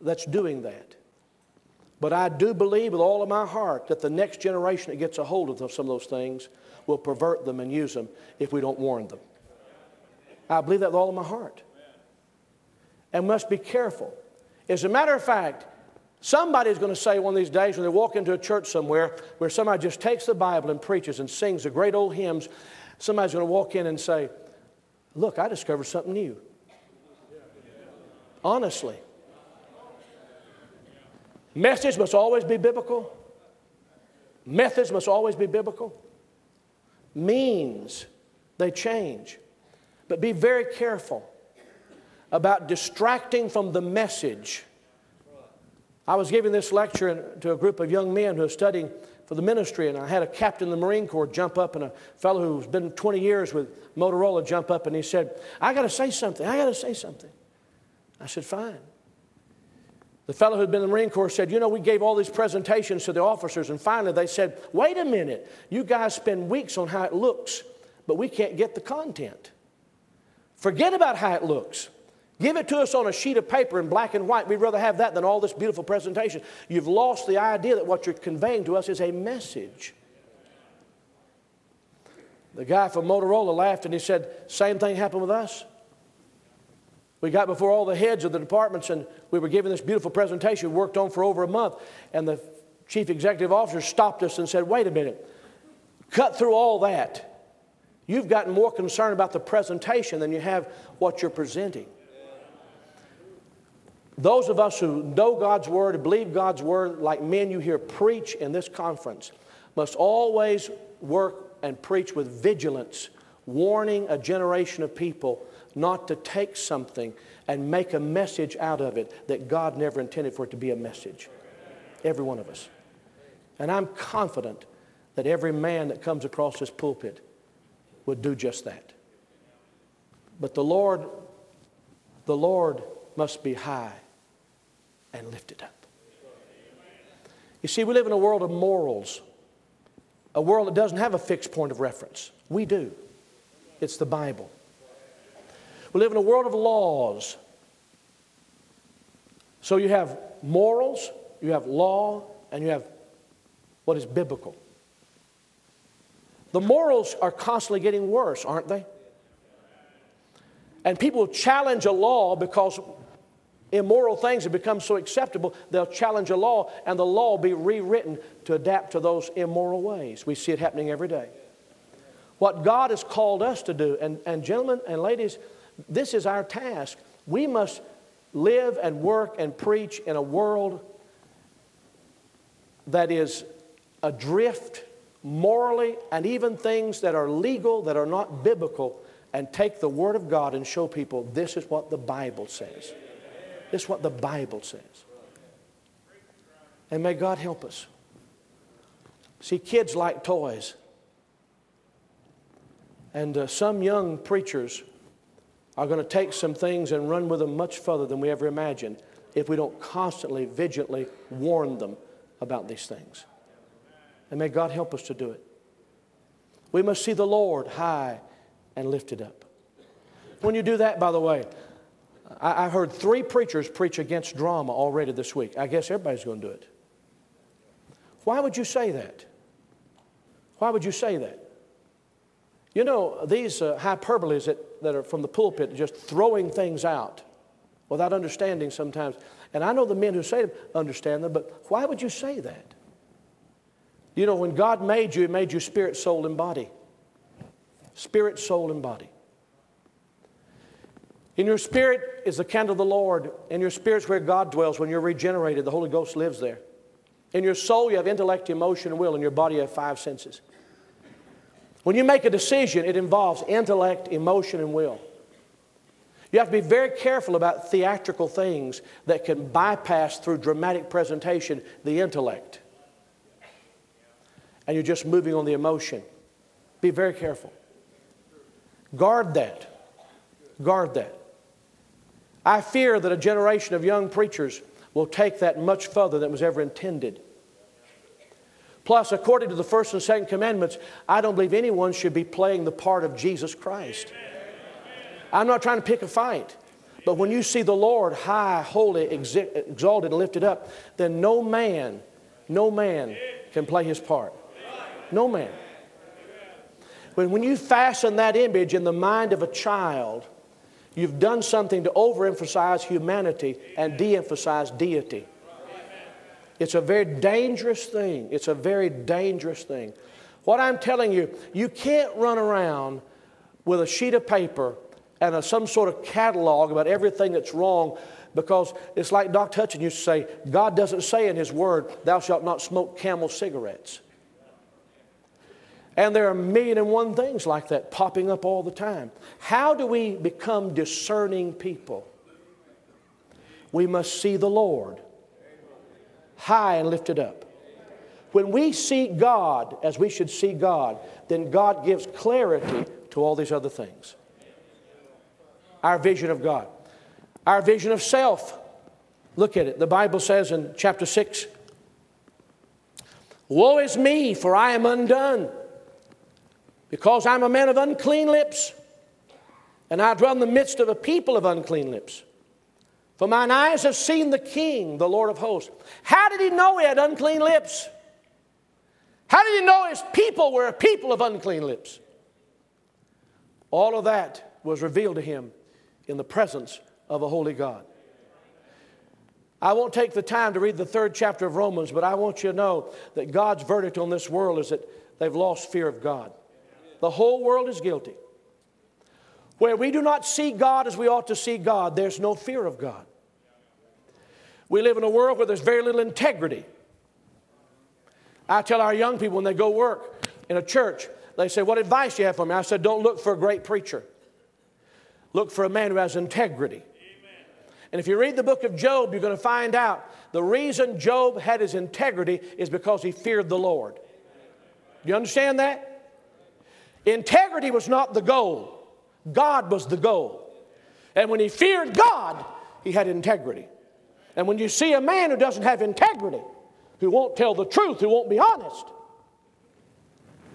that's doing that. But I do believe with all of my heart that the next generation that gets a hold of some of those things will pervert them and use them if we don't warn them. I believe that with all of my heart. And must be careful. As a matter of fact, Somebody's going to say one of these days when they walk into a church somewhere where somebody just takes the Bible and preaches and sings the great old hymns, somebody's going to walk in and say, Look, I discovered something new. Honestly. Message must always be biblical. Methods must always be biblical. Means, they change. But be very careful about distracting from the message I was giving this lecture to a group of young men who are studying for the ministry, and I had a captain of the Marine Corps jump up and a fellow who's been 20 years with Motorola jump up and he said, I got to say something. I got to say something. I said, Fine. The fellow who'd been in the Marine Corps said, You know, we gave all these presentations to the officers, and finally they said, Wait a minute. You guys spend weeks on how it looks, but we can't get the content. Forget about how it looks. Give it to us on a sheet of paper in black and white. We'd rather have that than all this beautiful presentation. You've lost the idea that what you're conveying to us is a message. The guy from Motorola laughed and he said, Same thing happened with us. We got before all the heads of the departments and we were giving this beautiful presentation worked on for over a month. And the chief executive officer stopped us and said, Wait a minute, cut through all that. You've gotten more concerned about the presentation than you have what you're presenting. Those of us who know God's Word, and believe God's Word, like men you hear preach in this conference, must always work and preach with vigilance, warning a generation of people not to take something and make a message out of it that God never intended for it to be a message. Every one of us. And I'm confident that every man that comes across this pulpit would do just that. But the Lord, the Lord must be high and lifted up. You see, we live in a world of morals, a world that doesn't have a fixed point of reference. We do. It's the Bible. We live in a world of laws. So you have morals, you have law, and you have what is biblical. The morals are constantly getting worse, aren't they? And people challenge a law because immoral things have become so acceptable, they'll challenge a law and the law be rewritten to adapt to those immoral ways. We see it happening every day. What God has called us to do, and, and gentlemen and ladies, this is our task. We must live and work and preach in a world that is adrift morally and even things that are legal that are not biblical and take the Word of God and show people this is what the Bible says. This is what the Bible says. And may God help us. See, kids like toys. And uh, some young preachers are going to take some things and run with them much further than we ever imagined if we don't constantly, vigilantly warn them about these things. And may God help us to do it. We must see the Lord high and lifted up. When you do that, by the way, I, have heard three preachers preach against drama already this week. I guess everybody's going to do it. Why would you say that? Why would you say that? You know, these uh, hyperboles that, that are from the pulpit, just throwing things out without understanding sometimes. And I know the men who say them understand them, but why would you say that? You know, when God made you, He made you spirit, soul, and body. Spirit, soul, and body. In your spirit is the candle of the Lord. In your spirit's where God dwells. When you're regenerated, the Holy Ghost lives there. In your soul, you have intellect, emotion, and will. In your body, you have five senses. When you make a decision, it involves intellect, emotion, and will. You have to be very careful about theatrical things that can bypass through dramatic presentation the intellect. And you're just moving on the emotion. Be very careful. Guard that. Guard that. I fear that a generation of young preachers will take that much further than was ever intended. Plus, according to the first and second commandments, I don't believe anyone should be playing the part of Jesus Christ. I'm not trying to pick a fight. But when you see the Lord high, holy, exalted, and lifted up, then no man, no man can play his part. No man. When, when you fasten that image in the mind of a child, you've done something to overemphasize humanity and de emphasize deity. It's a very dangerous thing. It's a very dangerous thing. What I'm telling you, you can't run around with a sheet of paper and a, some sort of catalog about everything that's wrong because it's like Doc Hutson used to say God doesn't say in His Word, Thou shalt not smoke camel cigarettes. And there are a million and one things like that popping up all the time. How do we become discerning people? We must see the Lord high and lifted up. When we see God as we should see God, then God gives clarity to all these other things our vision of God. Our vision of self. Look at it. The Bible says in chapter 6 Woe is me, for I am undone, because I'm a man of unclean lips, and I dwell in the midst of a people of unclean lips. For mine eyes have seen the King, the Lord of hosts. How did he know he had unclean lips? How did he know his people were a people of unclean lips? All of that was revealed to him in the presence of a holy God. I won't take the time to read the third chapter of Romans, but I want you to know that God's verdict on this world is that they've lost fear of God. The whole world is guilty. Where we do not see God as we ought to see God, there's no fear of God. We live in a world where there's very little integrity. I tell our young people when they go work in a church, they say, What advice do you have for me? I said, Don't look for a great preacher. Look for a man who has integrity. Amen. And if you read the book of Job, you're going to find out the reason Job had his integrity is because he feared the Lord. You understand that? Integrity was not the goal, God was the goal. And when he feared God, he had integrity. And when you see a man who doesn't have integrity, who won't tell the truth, who won't be honest,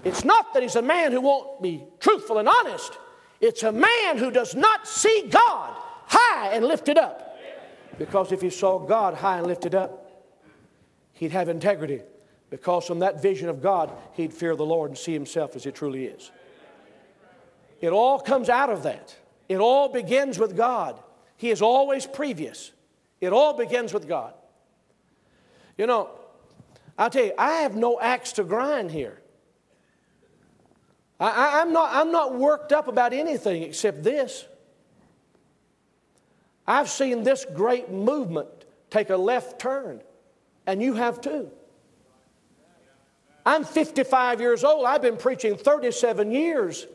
it's not that he's a man who won't be truthful and honest. It's a man who does not see God high and lifted up. Because if he saw God high and lifted up, he'd have integrity. Because from that vision of God, he'd fear the Lord and see himself as he truly is. It all comes out of that. It all begins with God. He is always previous. It all begins with God. You know, I'll tell you, I have no axe to grind here. I, am not, I'm not worked up about anything except this. I've seen this great movement take a left turn, and you have too. I'm 55 years old. I've been preaching 37 years.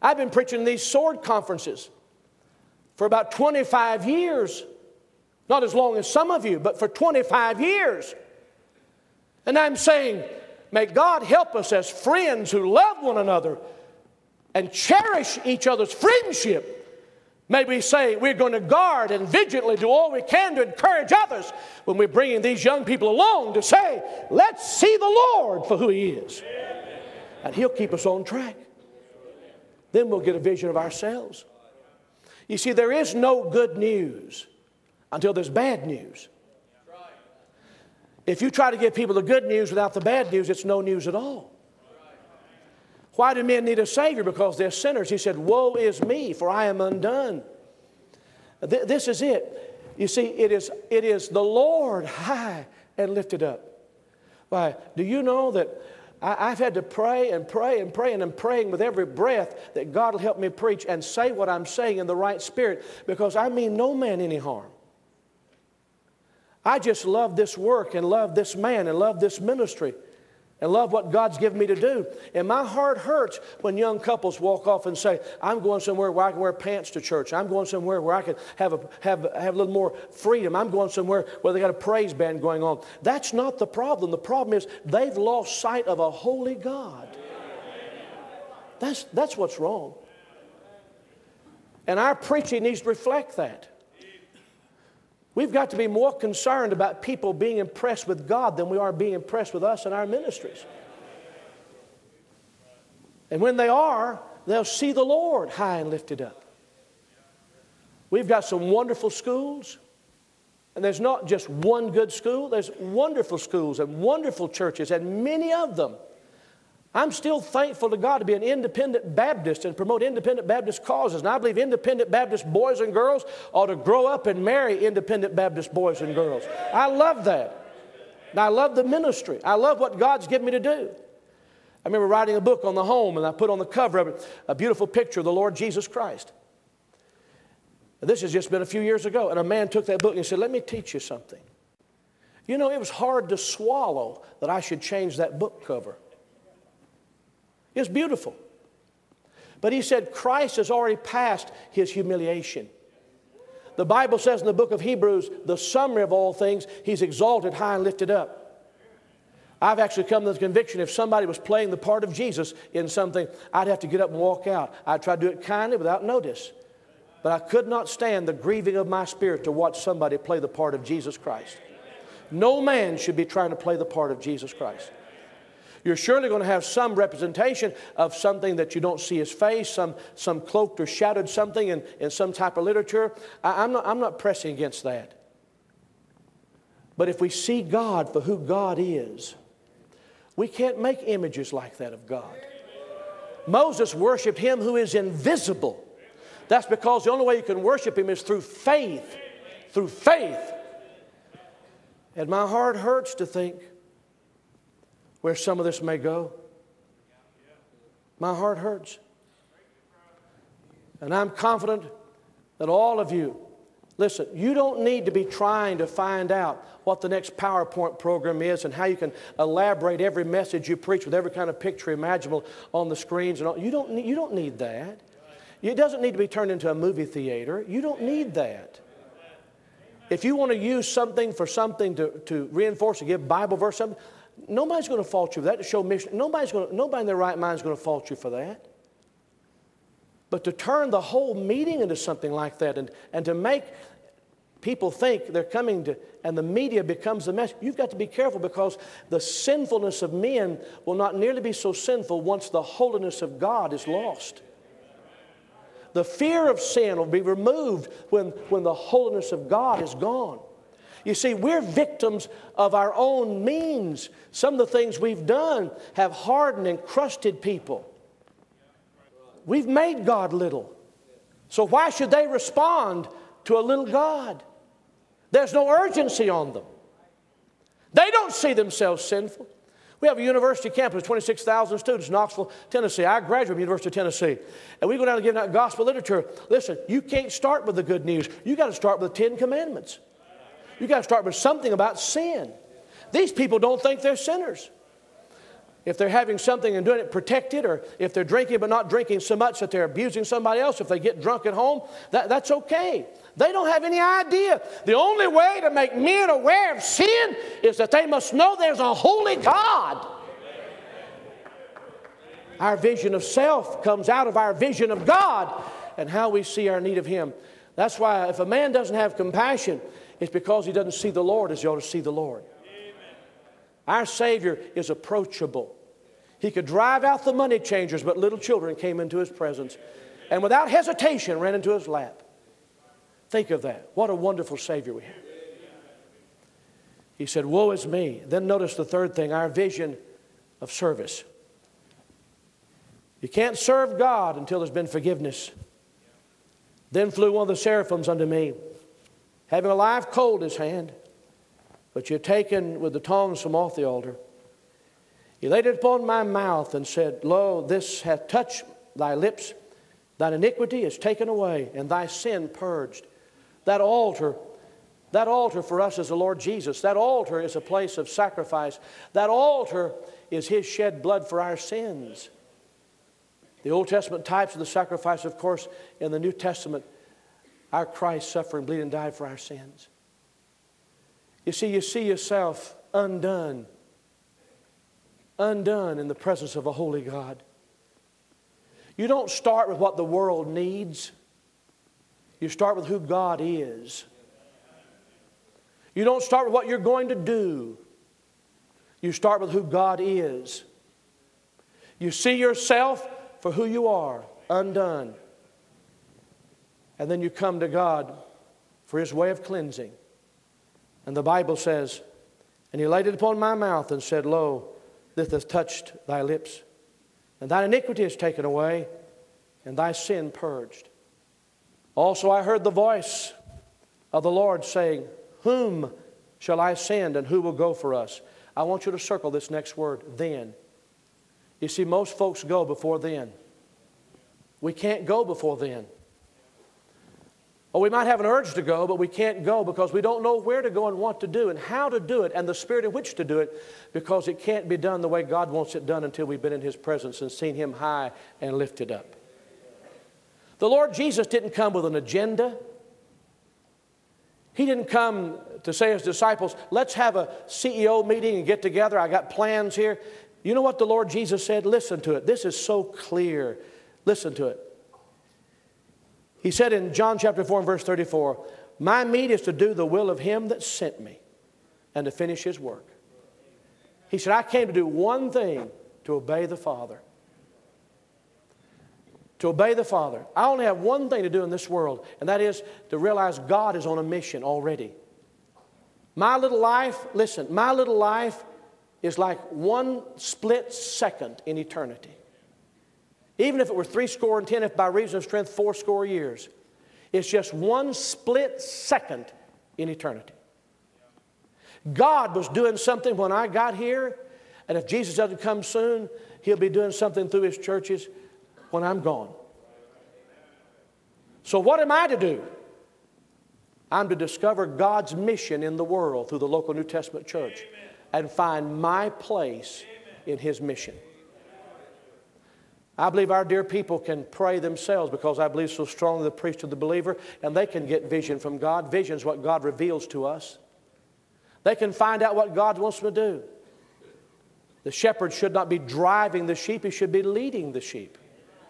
I've been preaching these sword conferences for about 25 years. Not as long as some of you, but for 25 years. And I'm saying, may God help us as friends who love one another and cherish each other's friendship. May we say we're going to guard and vigilantly do all we can to encourage others when we're bringing these young people along to say, let's see the Lord for who He is. And He'll keep us on track. Then we'll get a vision of ourselves. You see, there is no good news until there's bad news. If you try to give people the good news without the bad news, it's no news at all. Why do men need a Savior? Because they're sinners. He said, Woe is me, for I am undone. Th- this is it. You see, it is, it is the Lord high and lifted up. Why, do you know that I, have had to pray and pray and pray, and I'm praying with every breath that God will help me preach and say what I'm saying in the right spirit because I mean no man any harm. I just love this work and love this man and love this ministry and love what God's given me to do. And my heart hurts when young couples walk off and say, I'm going somewhere where I can wear pants to church. I'm going somewhere where I can have a, have, have a little more freedom. I'm going somewhere where they got a praise band going on. That's not the problem. The problem is they've lost sight of a holy God. That's, that's what's wrong. And our preaching needs to reflect that. We've got to be more concerned about people being impressed with God than we are being impressed with us and our ministries. And when they are, they'll see the Lord high and lifted up. We've got some wonderful schools, and there's not just one good school, there's wonderful schools and wonderful churches, and many of them I'm still thankful to God to be an independent Baptist and promote independent Baptist causes. And I believe independent Baptist boys and girls ought to grow up and marry independent Baptist boys and girls. I love that. And I love the ministry. I love what God's given me to do. I remember writing a book on the home, and I put on the cover of it a beautiful picture of the Lord Jesus Christ. This has just been a few years ago, and a man took that book and said, Let me teach you something. You know, it was hard to swallow that I should change that book cover. It's beautiful. But he said Christ has already passed his humiliation. The Bible says in the book of Hebrews, the summary of all things, he's exalted high and lifted up. I've actually come to the conviction if somebody was playing the part of Jesus in something, I'd have to get up and walk out. I'd try to do it kindly without notice. But I could not stand the grieving of my spirit to watch somebody play the part of Jesus Christ. No man should be trying to play the part of Jesus Christ. You're surely going to have some representation of something that you don't see his face, some, some cloaked or shadowed something in, in some type of literature. I, I'm, not, I'm not pressing against that. But if we see God for who God is, we can't make images like that of God. Moses worshiped him who is invisible. That's because the only way you can worship him is through faith. Through faith. And my heart hurts to think where some of this may go. My heart hurts. And I'm confident that all of you, listen, you don't need to be trying to find out what the next PowerPoint program is and how you can elaborate every message you preach with every kind of picture imaginable on the screens and all. You don't need, you don't need that. It doesn't need to be turned into a movie theater. You don't need that. If you want to use something for something to, to reinforce or give Bible verse, something, Nobody's going to fault you for that to show mission. Nobody's going to, nobody in their right mind is going to fault you for that. But to turn the whole meeting into something like that and, and to make people think they're coming to, and the media becomes the mess, You've got to be careful because the sinfulness of men will not nearly be so sinful once the holiness of God is lost. The fear of sin will be removed when, when the holiness of God is gone. You see, we're victims of our own means. Some of the things we've done have hardened and crusted people. We've made God little. So why should they respond to a little God? There's no urgency on them. They don't see themselves sinful. We have a university campus, 26,000 students in Knoxville, Tennessee. I graduated from University of Tennessee. And we go down and give out gospel literature. Listen, you can't start with the good news. You got to start with the Ten Commandments. You got to start with something about sin. These people don't think they're sinners. If they're having something and doing it protected, or if they're drinking but not drinking so much that they're abusing somebody else, if they get drunk at home, that, that's okay. They don't have any idea. The only way to make men aware of sin is that they must know there's a holy God. Our vision of self comes out of our vision of God and how we see our need of Him. That's why if a man doesn't have compassion, it's because he doesn't see the Lord as you ought to see the Lord. Our Savior is approachable. He could drive out the money changers, but little children came into his presence and without hesitation ran into his lap. Think of that. What a wonderful Savior we have. He said, Woe is me. Then notice the third thing our vision of service. You can't serve God until there's been forgiveness. Then flew one of the seraphims unto me, having a live coal in his hand, he had taken with the tongs from off the altar. He laid it upon my mouth and said, Lo, this hath touched thy lips. Thine iniquity is taken away, and thy sin purged. That altar, that altar for us is the Lord Jesus. That altar is a place of sacrifice. That altar is His shed blood for our sins. The Old Testament types of the sacrifice, of course, in the New Testament, our Christ suffered and bleeding and died for our sins. You see, you see yourself undone, undone in the presence of a holy God. You don't start with what the world needs. You start with who God is. You don't start with what you're going to do. You start with who God is. You see yourself for who you are, undone. And then you come to God for His way of cleansing. And the Bible says, And He laid it upon my mouth and said, Lo, this hath touched thy lips, and thine iniquity is taken away, and thy sin purged. Also, I heard the voice of the Lord saying, Whom shall I send, and who will go for us? I want you to circle this next word, then. You see, most folks go before then. We can't go before then. Or we might have an urge to go, but we can't go because we don't know where to go and what to do and how to do it and the spirit in which to do it because it can't be done the way God wants it done until we've been in His presence and seen Him high and lifted up. The Lord Jesus didn't come with an agenda. He didn't come to say his disciples, let's have a CEO meeting and get together. I got plans here. You know what the Lord Jesus said? Listen to it. This is so clear. Listen to it. He said in John chapter 4 and verse 34, My meat is to do the will of him that sent me and to finish his work. He said, I came to do one thing to obey the Father to obey the Father. I only have one thing to do in this world, and that is to realize God is on a mission already. My little life, listen, my little life is like one split second in eternity. Even if it were three score and ten, if by reason of strength, four score years, it's just one split second in eternity. God was doing something when I got here, and if Jesus doesn't come soon, He'll be doing something through His churches when I'm gone. So, what am I to do? I'm to discover God's mission in the world through the local New Testament church and find my place in His mission. I believe our dear people can pray themselves because I believe so strongly the priest of the believer, and they can get vision from God. Vision is what God reveals to us. They can find out what God wants them to do. The shepherd should not be driving the sheep, he should be leading the sheep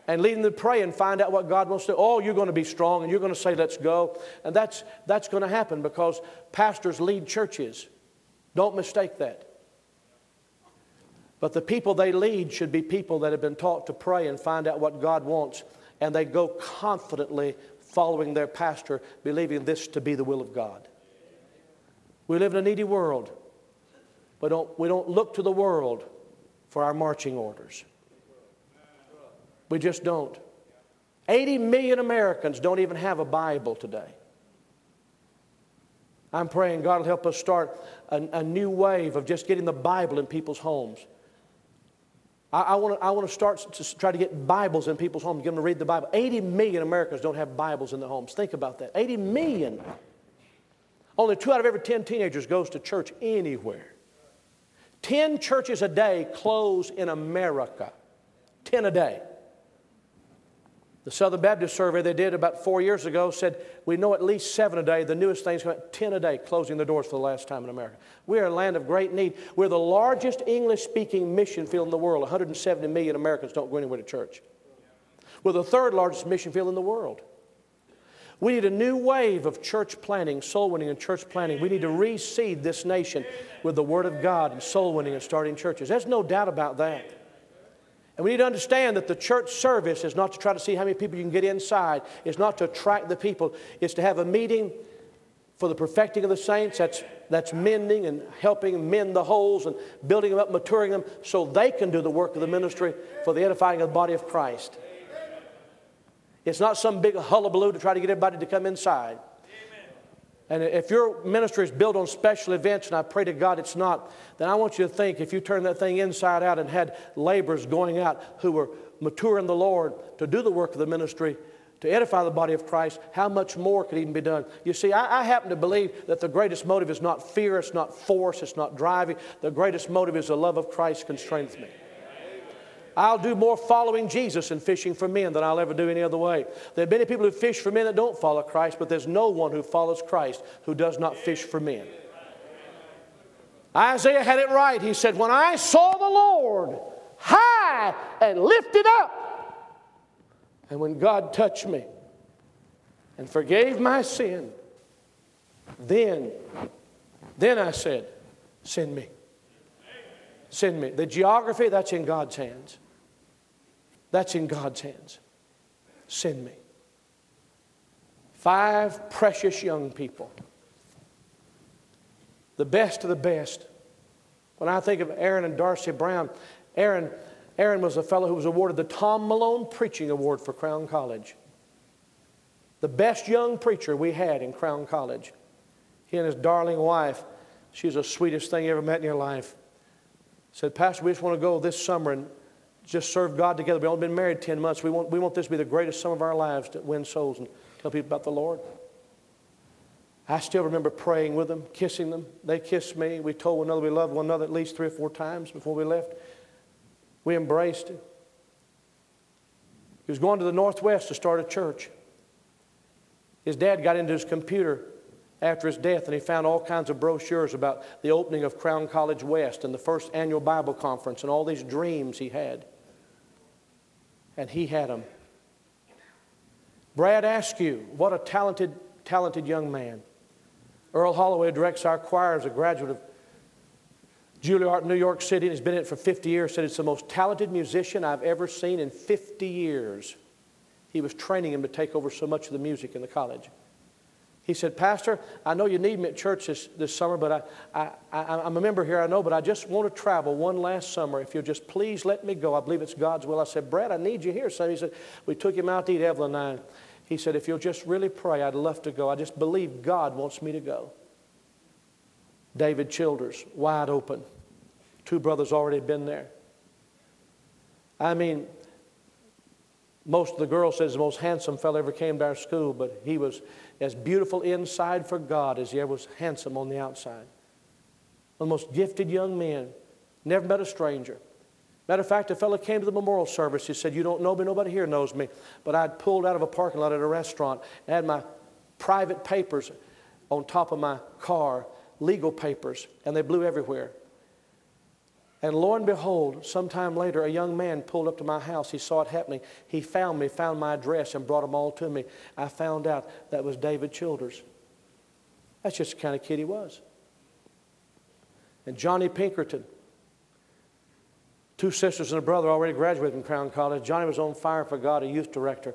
and leading them to pray and find out what God wants to do. Oh, you're going to be strong and you're going to say, let's go. And that's, that's going to happen because pastors lead churches. Don't mistake that. But the people they lead should be people that have been taught to pray and find out what God wants, and they go confidently following their pastor, believing this to be the will of God. We live in a needy world. We don't, we don't look to the world for our marching orders. We just don't. 80 million Americans don't even have a Bible today. I'm praying God will help us start a, a new wave of just getting the Bible in people's homes. I, I want to start to try to get Bibles in people's homes, get them to read the Bible. 80 million Americans don't have Bibles in their homes. Think about that. 80 million. Only two out of every 10 teenagers goes to church anywhere. 10 churches a day close in America. 10 a day. The Southern Baptist survey they did about four years ago said we know at least seven a day. The newest thing's coming 10 a day, closing the doors for the last time in America. We are a land of great need. We're the largest English speaking mission field in the world. 170 million Americans don't go anywhere to church. We're the third largest mission field in the world. We need a new wave of church planting, soul winning, and church planting. We need to reseed this nation with the Word of God and soul winning and starting churches. There's no doubt about that. And we need to understand that the church service is not to try to see how many people you can get inside, it's not to attract the people, it's to have a meeting for the perfecting of the saints. That's, that's mending and helping mend the holes and building them up, maturing them so they can do the work of the ministry for the edifying of the body of Christ. It's not some big hullabaloo to try to get everybody to come inside. And if your ministry is built on special events, and I pray to God it's not, then I want you to think if you turn that thing inside out and had laborers going out who were mature in the Lord to do the work of the ministry, to edify the body of Christ, how much more could even be done? You see, I, I, happen to believe that the greatest motive is not fear, it's not force, it's not driving. The greatest motive is the love of Christ constraineth me. I'll do more following Jesus and fishing for men than I'll ever do any other way. There are many people who fish for men that don't follow Christ, but there's no one who follows Christ who does not fish for men. Isaiah had it right. He said, When I saw the Lord high and lifted up, and when God touched me and forgave my sin, then, then I said, Send me. Send me. The geography, that's in God's hands. That's in God's hands. Send me. Five precious young people. The best of the best. When I think of Aaron and Darcy Brown, Aaron, Aaron was a fellow who was awarded the Tom Malone Preaching Award for Crown College. The best young preacher we had in Crown College. He and his darling wife, she's the sweetest thing you ever met in your life said, Pastor, we just want to go this summer and just serve God together. We've only been married 10 months. We want, we want this to be the greatest sum of our lives to win souls and tell people about the Lord. I still remember praying with them, kissing them. They kissed me. We told one another we loved one another at least three or four times before we left. We embraced him. He was going to the Northwest to start a church. His dad got into his computer after his death, and he found all kinds of brochures about the opening of Crown College West and the first annual Bible conference and all these dreams he had. And he had them. Brad Askew, what a talented, talented young man. Earl Holloway directs our choir as a graduate of Juilliard, in New York City, and he's been in it for 50 years. Said it's the most talented musician I've ever seen in 50 years. He was training him to take over so much of the music in the college. He said, Pastor, I know you need me at church this, this summer, but I, I, am a member here, I know, but I just want to travel one last summer. If you'll just please let me go. I believe it's God's will. I said, Brad, I need you here. So he said, We took him out to eat, Evelyn and I. He said, If you'll just really pray, I'd love to go. I just believe God wants me to go. David Childers, wide open. Two brothers already been there. I mean, most of the girls says the most handsome fellow ever came to our school, but he was as beautiful inside for God as he ever was handsome on the outside. One of the most gifted young men. Never met a stranger. Matter of fact, a fellow came to the memorial service. He said, You don't know me, nobody here knows me. But I'd pulled out of a parking lot at a restaurant and had my private papers on top of my car, legal papers, and they blew everywhere. And lo and behold, sometime later, a young man pulled up to my house. He saw it happening. He found me, found my address, and brought them all to me. I found out that was David Childers. That's just the kind of kid he was. And Johnny Pinkerton, two sisters and a brother already graduated from Crown College. Johnny was on fire for God, a youth director.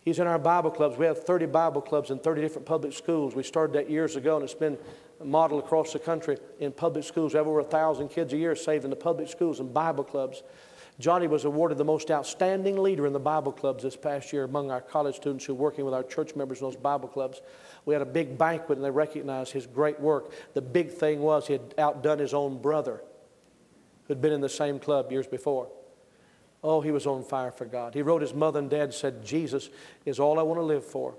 He's in our Bible clubs. We have 30 Bible clubs in 30 different public schools. We started that years ago, and it's been modeled across the country in public schools. We have over a thousand kids a year saved in the public schools and Bible clubs. Johnny was awarded the most outstanding leader in the Bible clubs this past year among our college students who are working with our church members in those Bible clubs. We had a big banquet and they recognized his great work. The big thing was he had outdone his own brother who'd been in the same club years before. Oh, he was on fire for God. He wrote his mother and dad said, Jesus is all I want to live for.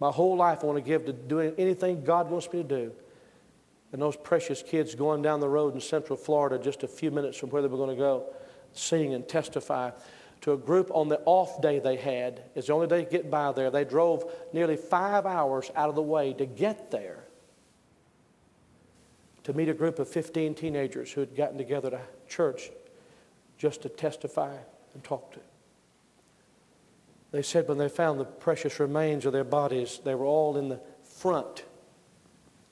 My whole life I want to give to doing anything God wants me to do. And those precious kids going down the road in Central Florida, just a few minutes from where they were going to go, sing and testify to a group on the off day they had. It's the only day to get by there. They drove nearly five hours out of the way to get there to meet a group of 15 teenagers who had gotten together to church just to testify and talk to. They said when they found the precious remains of their bodies, they were all in the front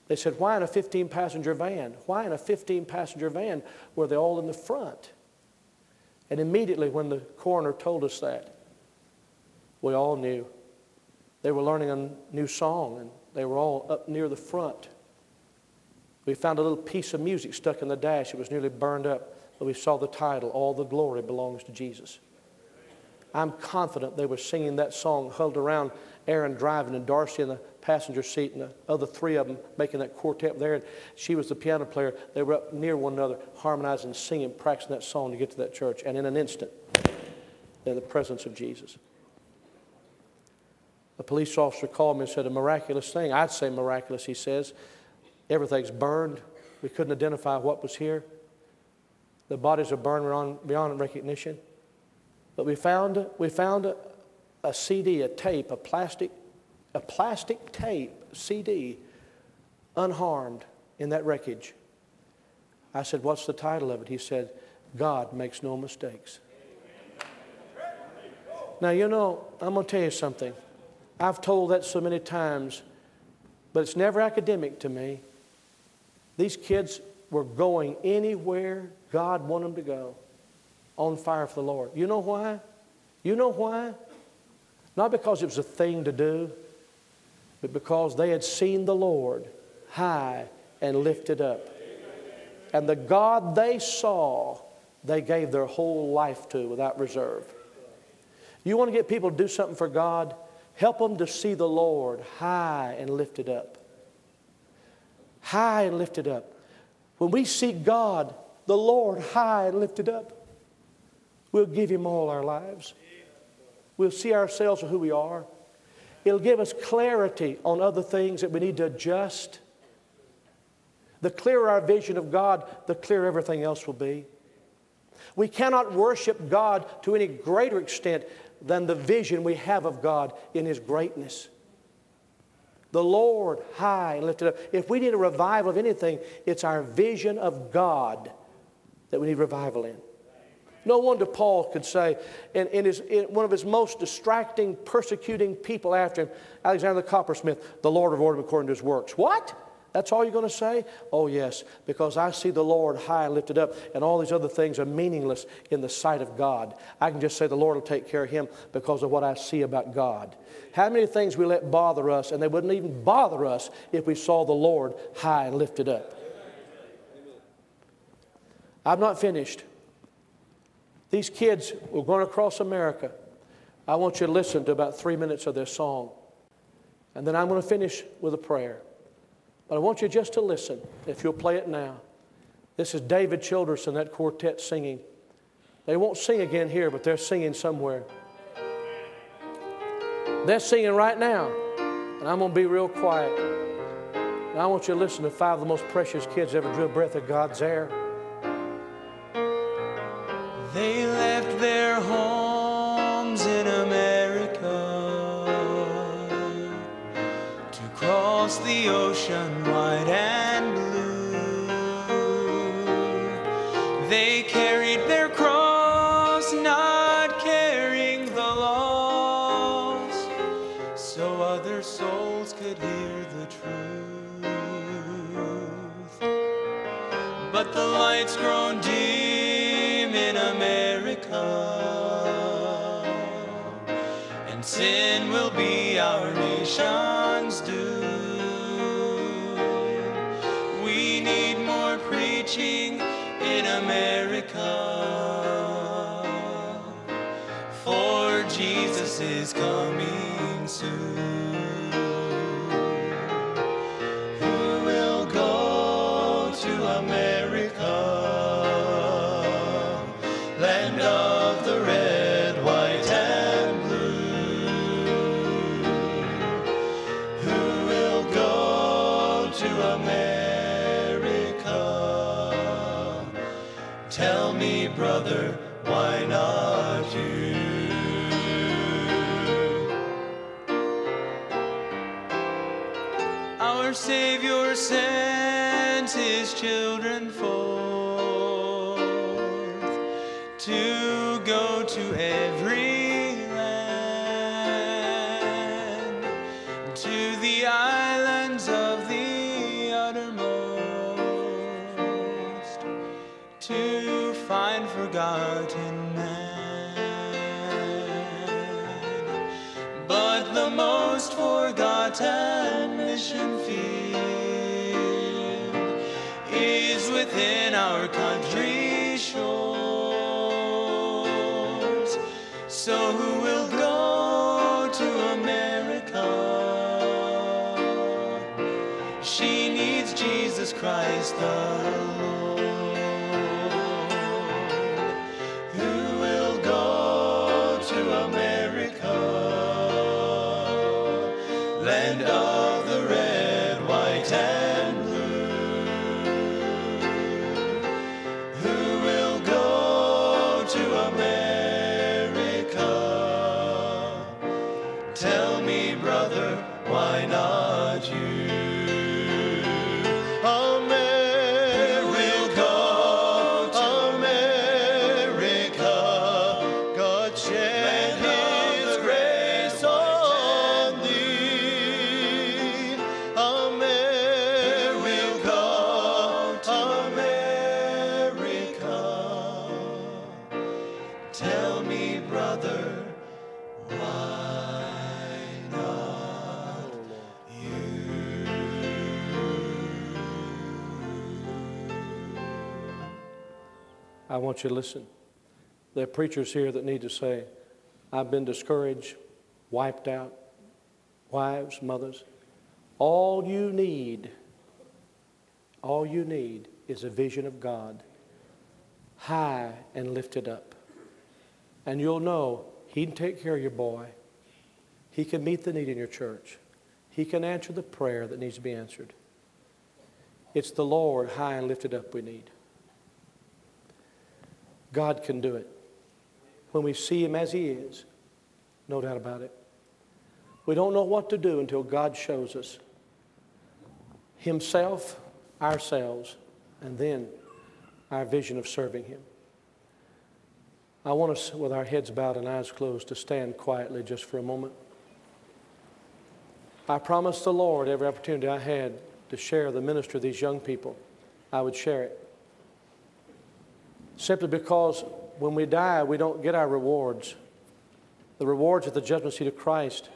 they said, Why in a 15 passenger van? Why in a 15 passenger van were they all in the front? And immediately, when the coroner told us that, we all knew. They were learning a new song, and they were all up near the front. We found a little piece of music stuck in the dash. It was nearly burned up, but we saw the title, All the Glory Belongs to Jesus. I'm confident they were singing that song, huddled around Aaron driving and Darcy in the passenger seat, and the other three of them making that quartet there. And she was the piano player. They were up near one another, harmonizing, singing, practicing that song to get to that church. And in an instant, they're in the presence of Jesus. A police officer called me and said, A miraculous thing. I'd say miraculous, he says. Everything's burned. We couldn't identify what was here. The bodies are burned beyond, recognition. But we found, we found a, CD, a tape, a plastic a plastic tape CD unharmed in that wreckage. I said, What's the title of it? He said, God makes no mistakes. Now, you know, I'm going to tell you something. I've told that so many times, but it's never academic to me. These kids were going anywhere God wanted them to go on fire for the Lord. You know why? You know why? Not because it was a thing to do, but because they had seen the Lord high and lifted up. And the God they saw, they gave their whole life to without reserve. You want to get people to do something for God? Help them to see the Lord high and lifted up. High and lifted up. When we see God, the Lord high and lifted up, we'll give Him all our lives. We'll see ourselves for who we are. It'll give us clarity on other things that we need to adjust. The clearer our vision of God, the clearer everything else will be. We cannot worship God to any greater extent than the vision we have of God in His greatness. The Lord high and lifted up. If we need a revival of anything, it's our vision of God that we need revival in. No wonder Paul could say, in, in, his, in one of his most distracting, persecuting people after him, Alexander the coppersmith, the Lord rewarded him according to his works. What? That's all you're going to say? Oh, yes, because I see the Lord high and lifted up, and all these other things are meaningless in the sight of God. I can just say the Lord will take care of him because of what I see about God. How many things we let bother us, and they wouldn't even bother us if we saw the Lord high and lifted up? I'm not finished. These kids were going across America. I want you to listen to about three minutes of their song. And then I'm going to finish with a prayer. But I want you just to listen, if you'll play it now. This is David Childers and that quartet singing. They won't sing again here, but they're singing somewhere. They're singing right now. And I'm going to be real quiet. And I want you to listen to five of the most precious kids ever drew a breath of God's air. Homes in America to cross the ocean nation's doom. We need more preaching in America. For Jesus is coming to go to every land, to the islands of the uttermost, to find forgotten man. But the most forgotten mission field is within our country's Christ the want you to listen. There are preachers here that need to say, I've been discouraged, wiped out, wives, mothers. All you need, all you need is a vision of God, high and lifted up. And you'll know He can take care of your boy. He can meet the need in your church. He can answer the prayer that needs to be answered. It's the Lord high and lifted up we need. God can do it. When we see Him as He is, no doubt about it. We don't know what to do until God shows us Himself, ourselves, and then our vision of serving Him. I want us, with our heads bowed and eyes closed, to stand quietly just for a moment. I promised the Lord every opportunity I had to share the ministry of these young people, I would share it. Simply because when we die, we don't get our rewards. The rewards at the judgment seat of Christ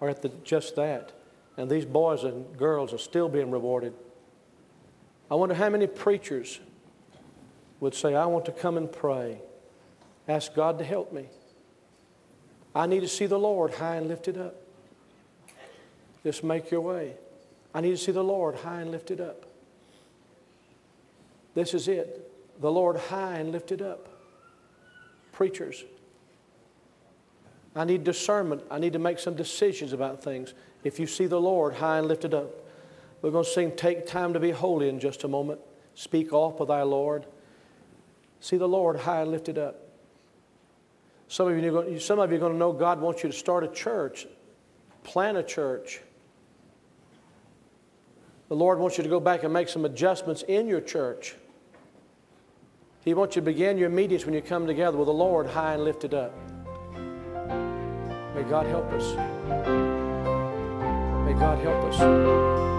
are at the, just that. And these boys and girls are still being rewarded. I wonder how many preachers would say, I want to come and pray. Ask God to help me. I need to see the Lord high and lifted up. Just make your way. I need to see the Lord high and lifted up. This is it. The Lord high and lifted up. Preachers. I need discernment. I need to make some decisions about things. If you see the Lord high and lifted up, we're going to sing Take Time to Be Holy in just a moment. Speak off with thy Lord. See the Lord high and lifted up. Some of you, some of you are going to know God wants you to start a church, plan a church. The Lord wants you to go back and make some adjustments in your church. He wants you to begin your meetings when you come together with the Lord high and lifted up. May God help us. May God help us.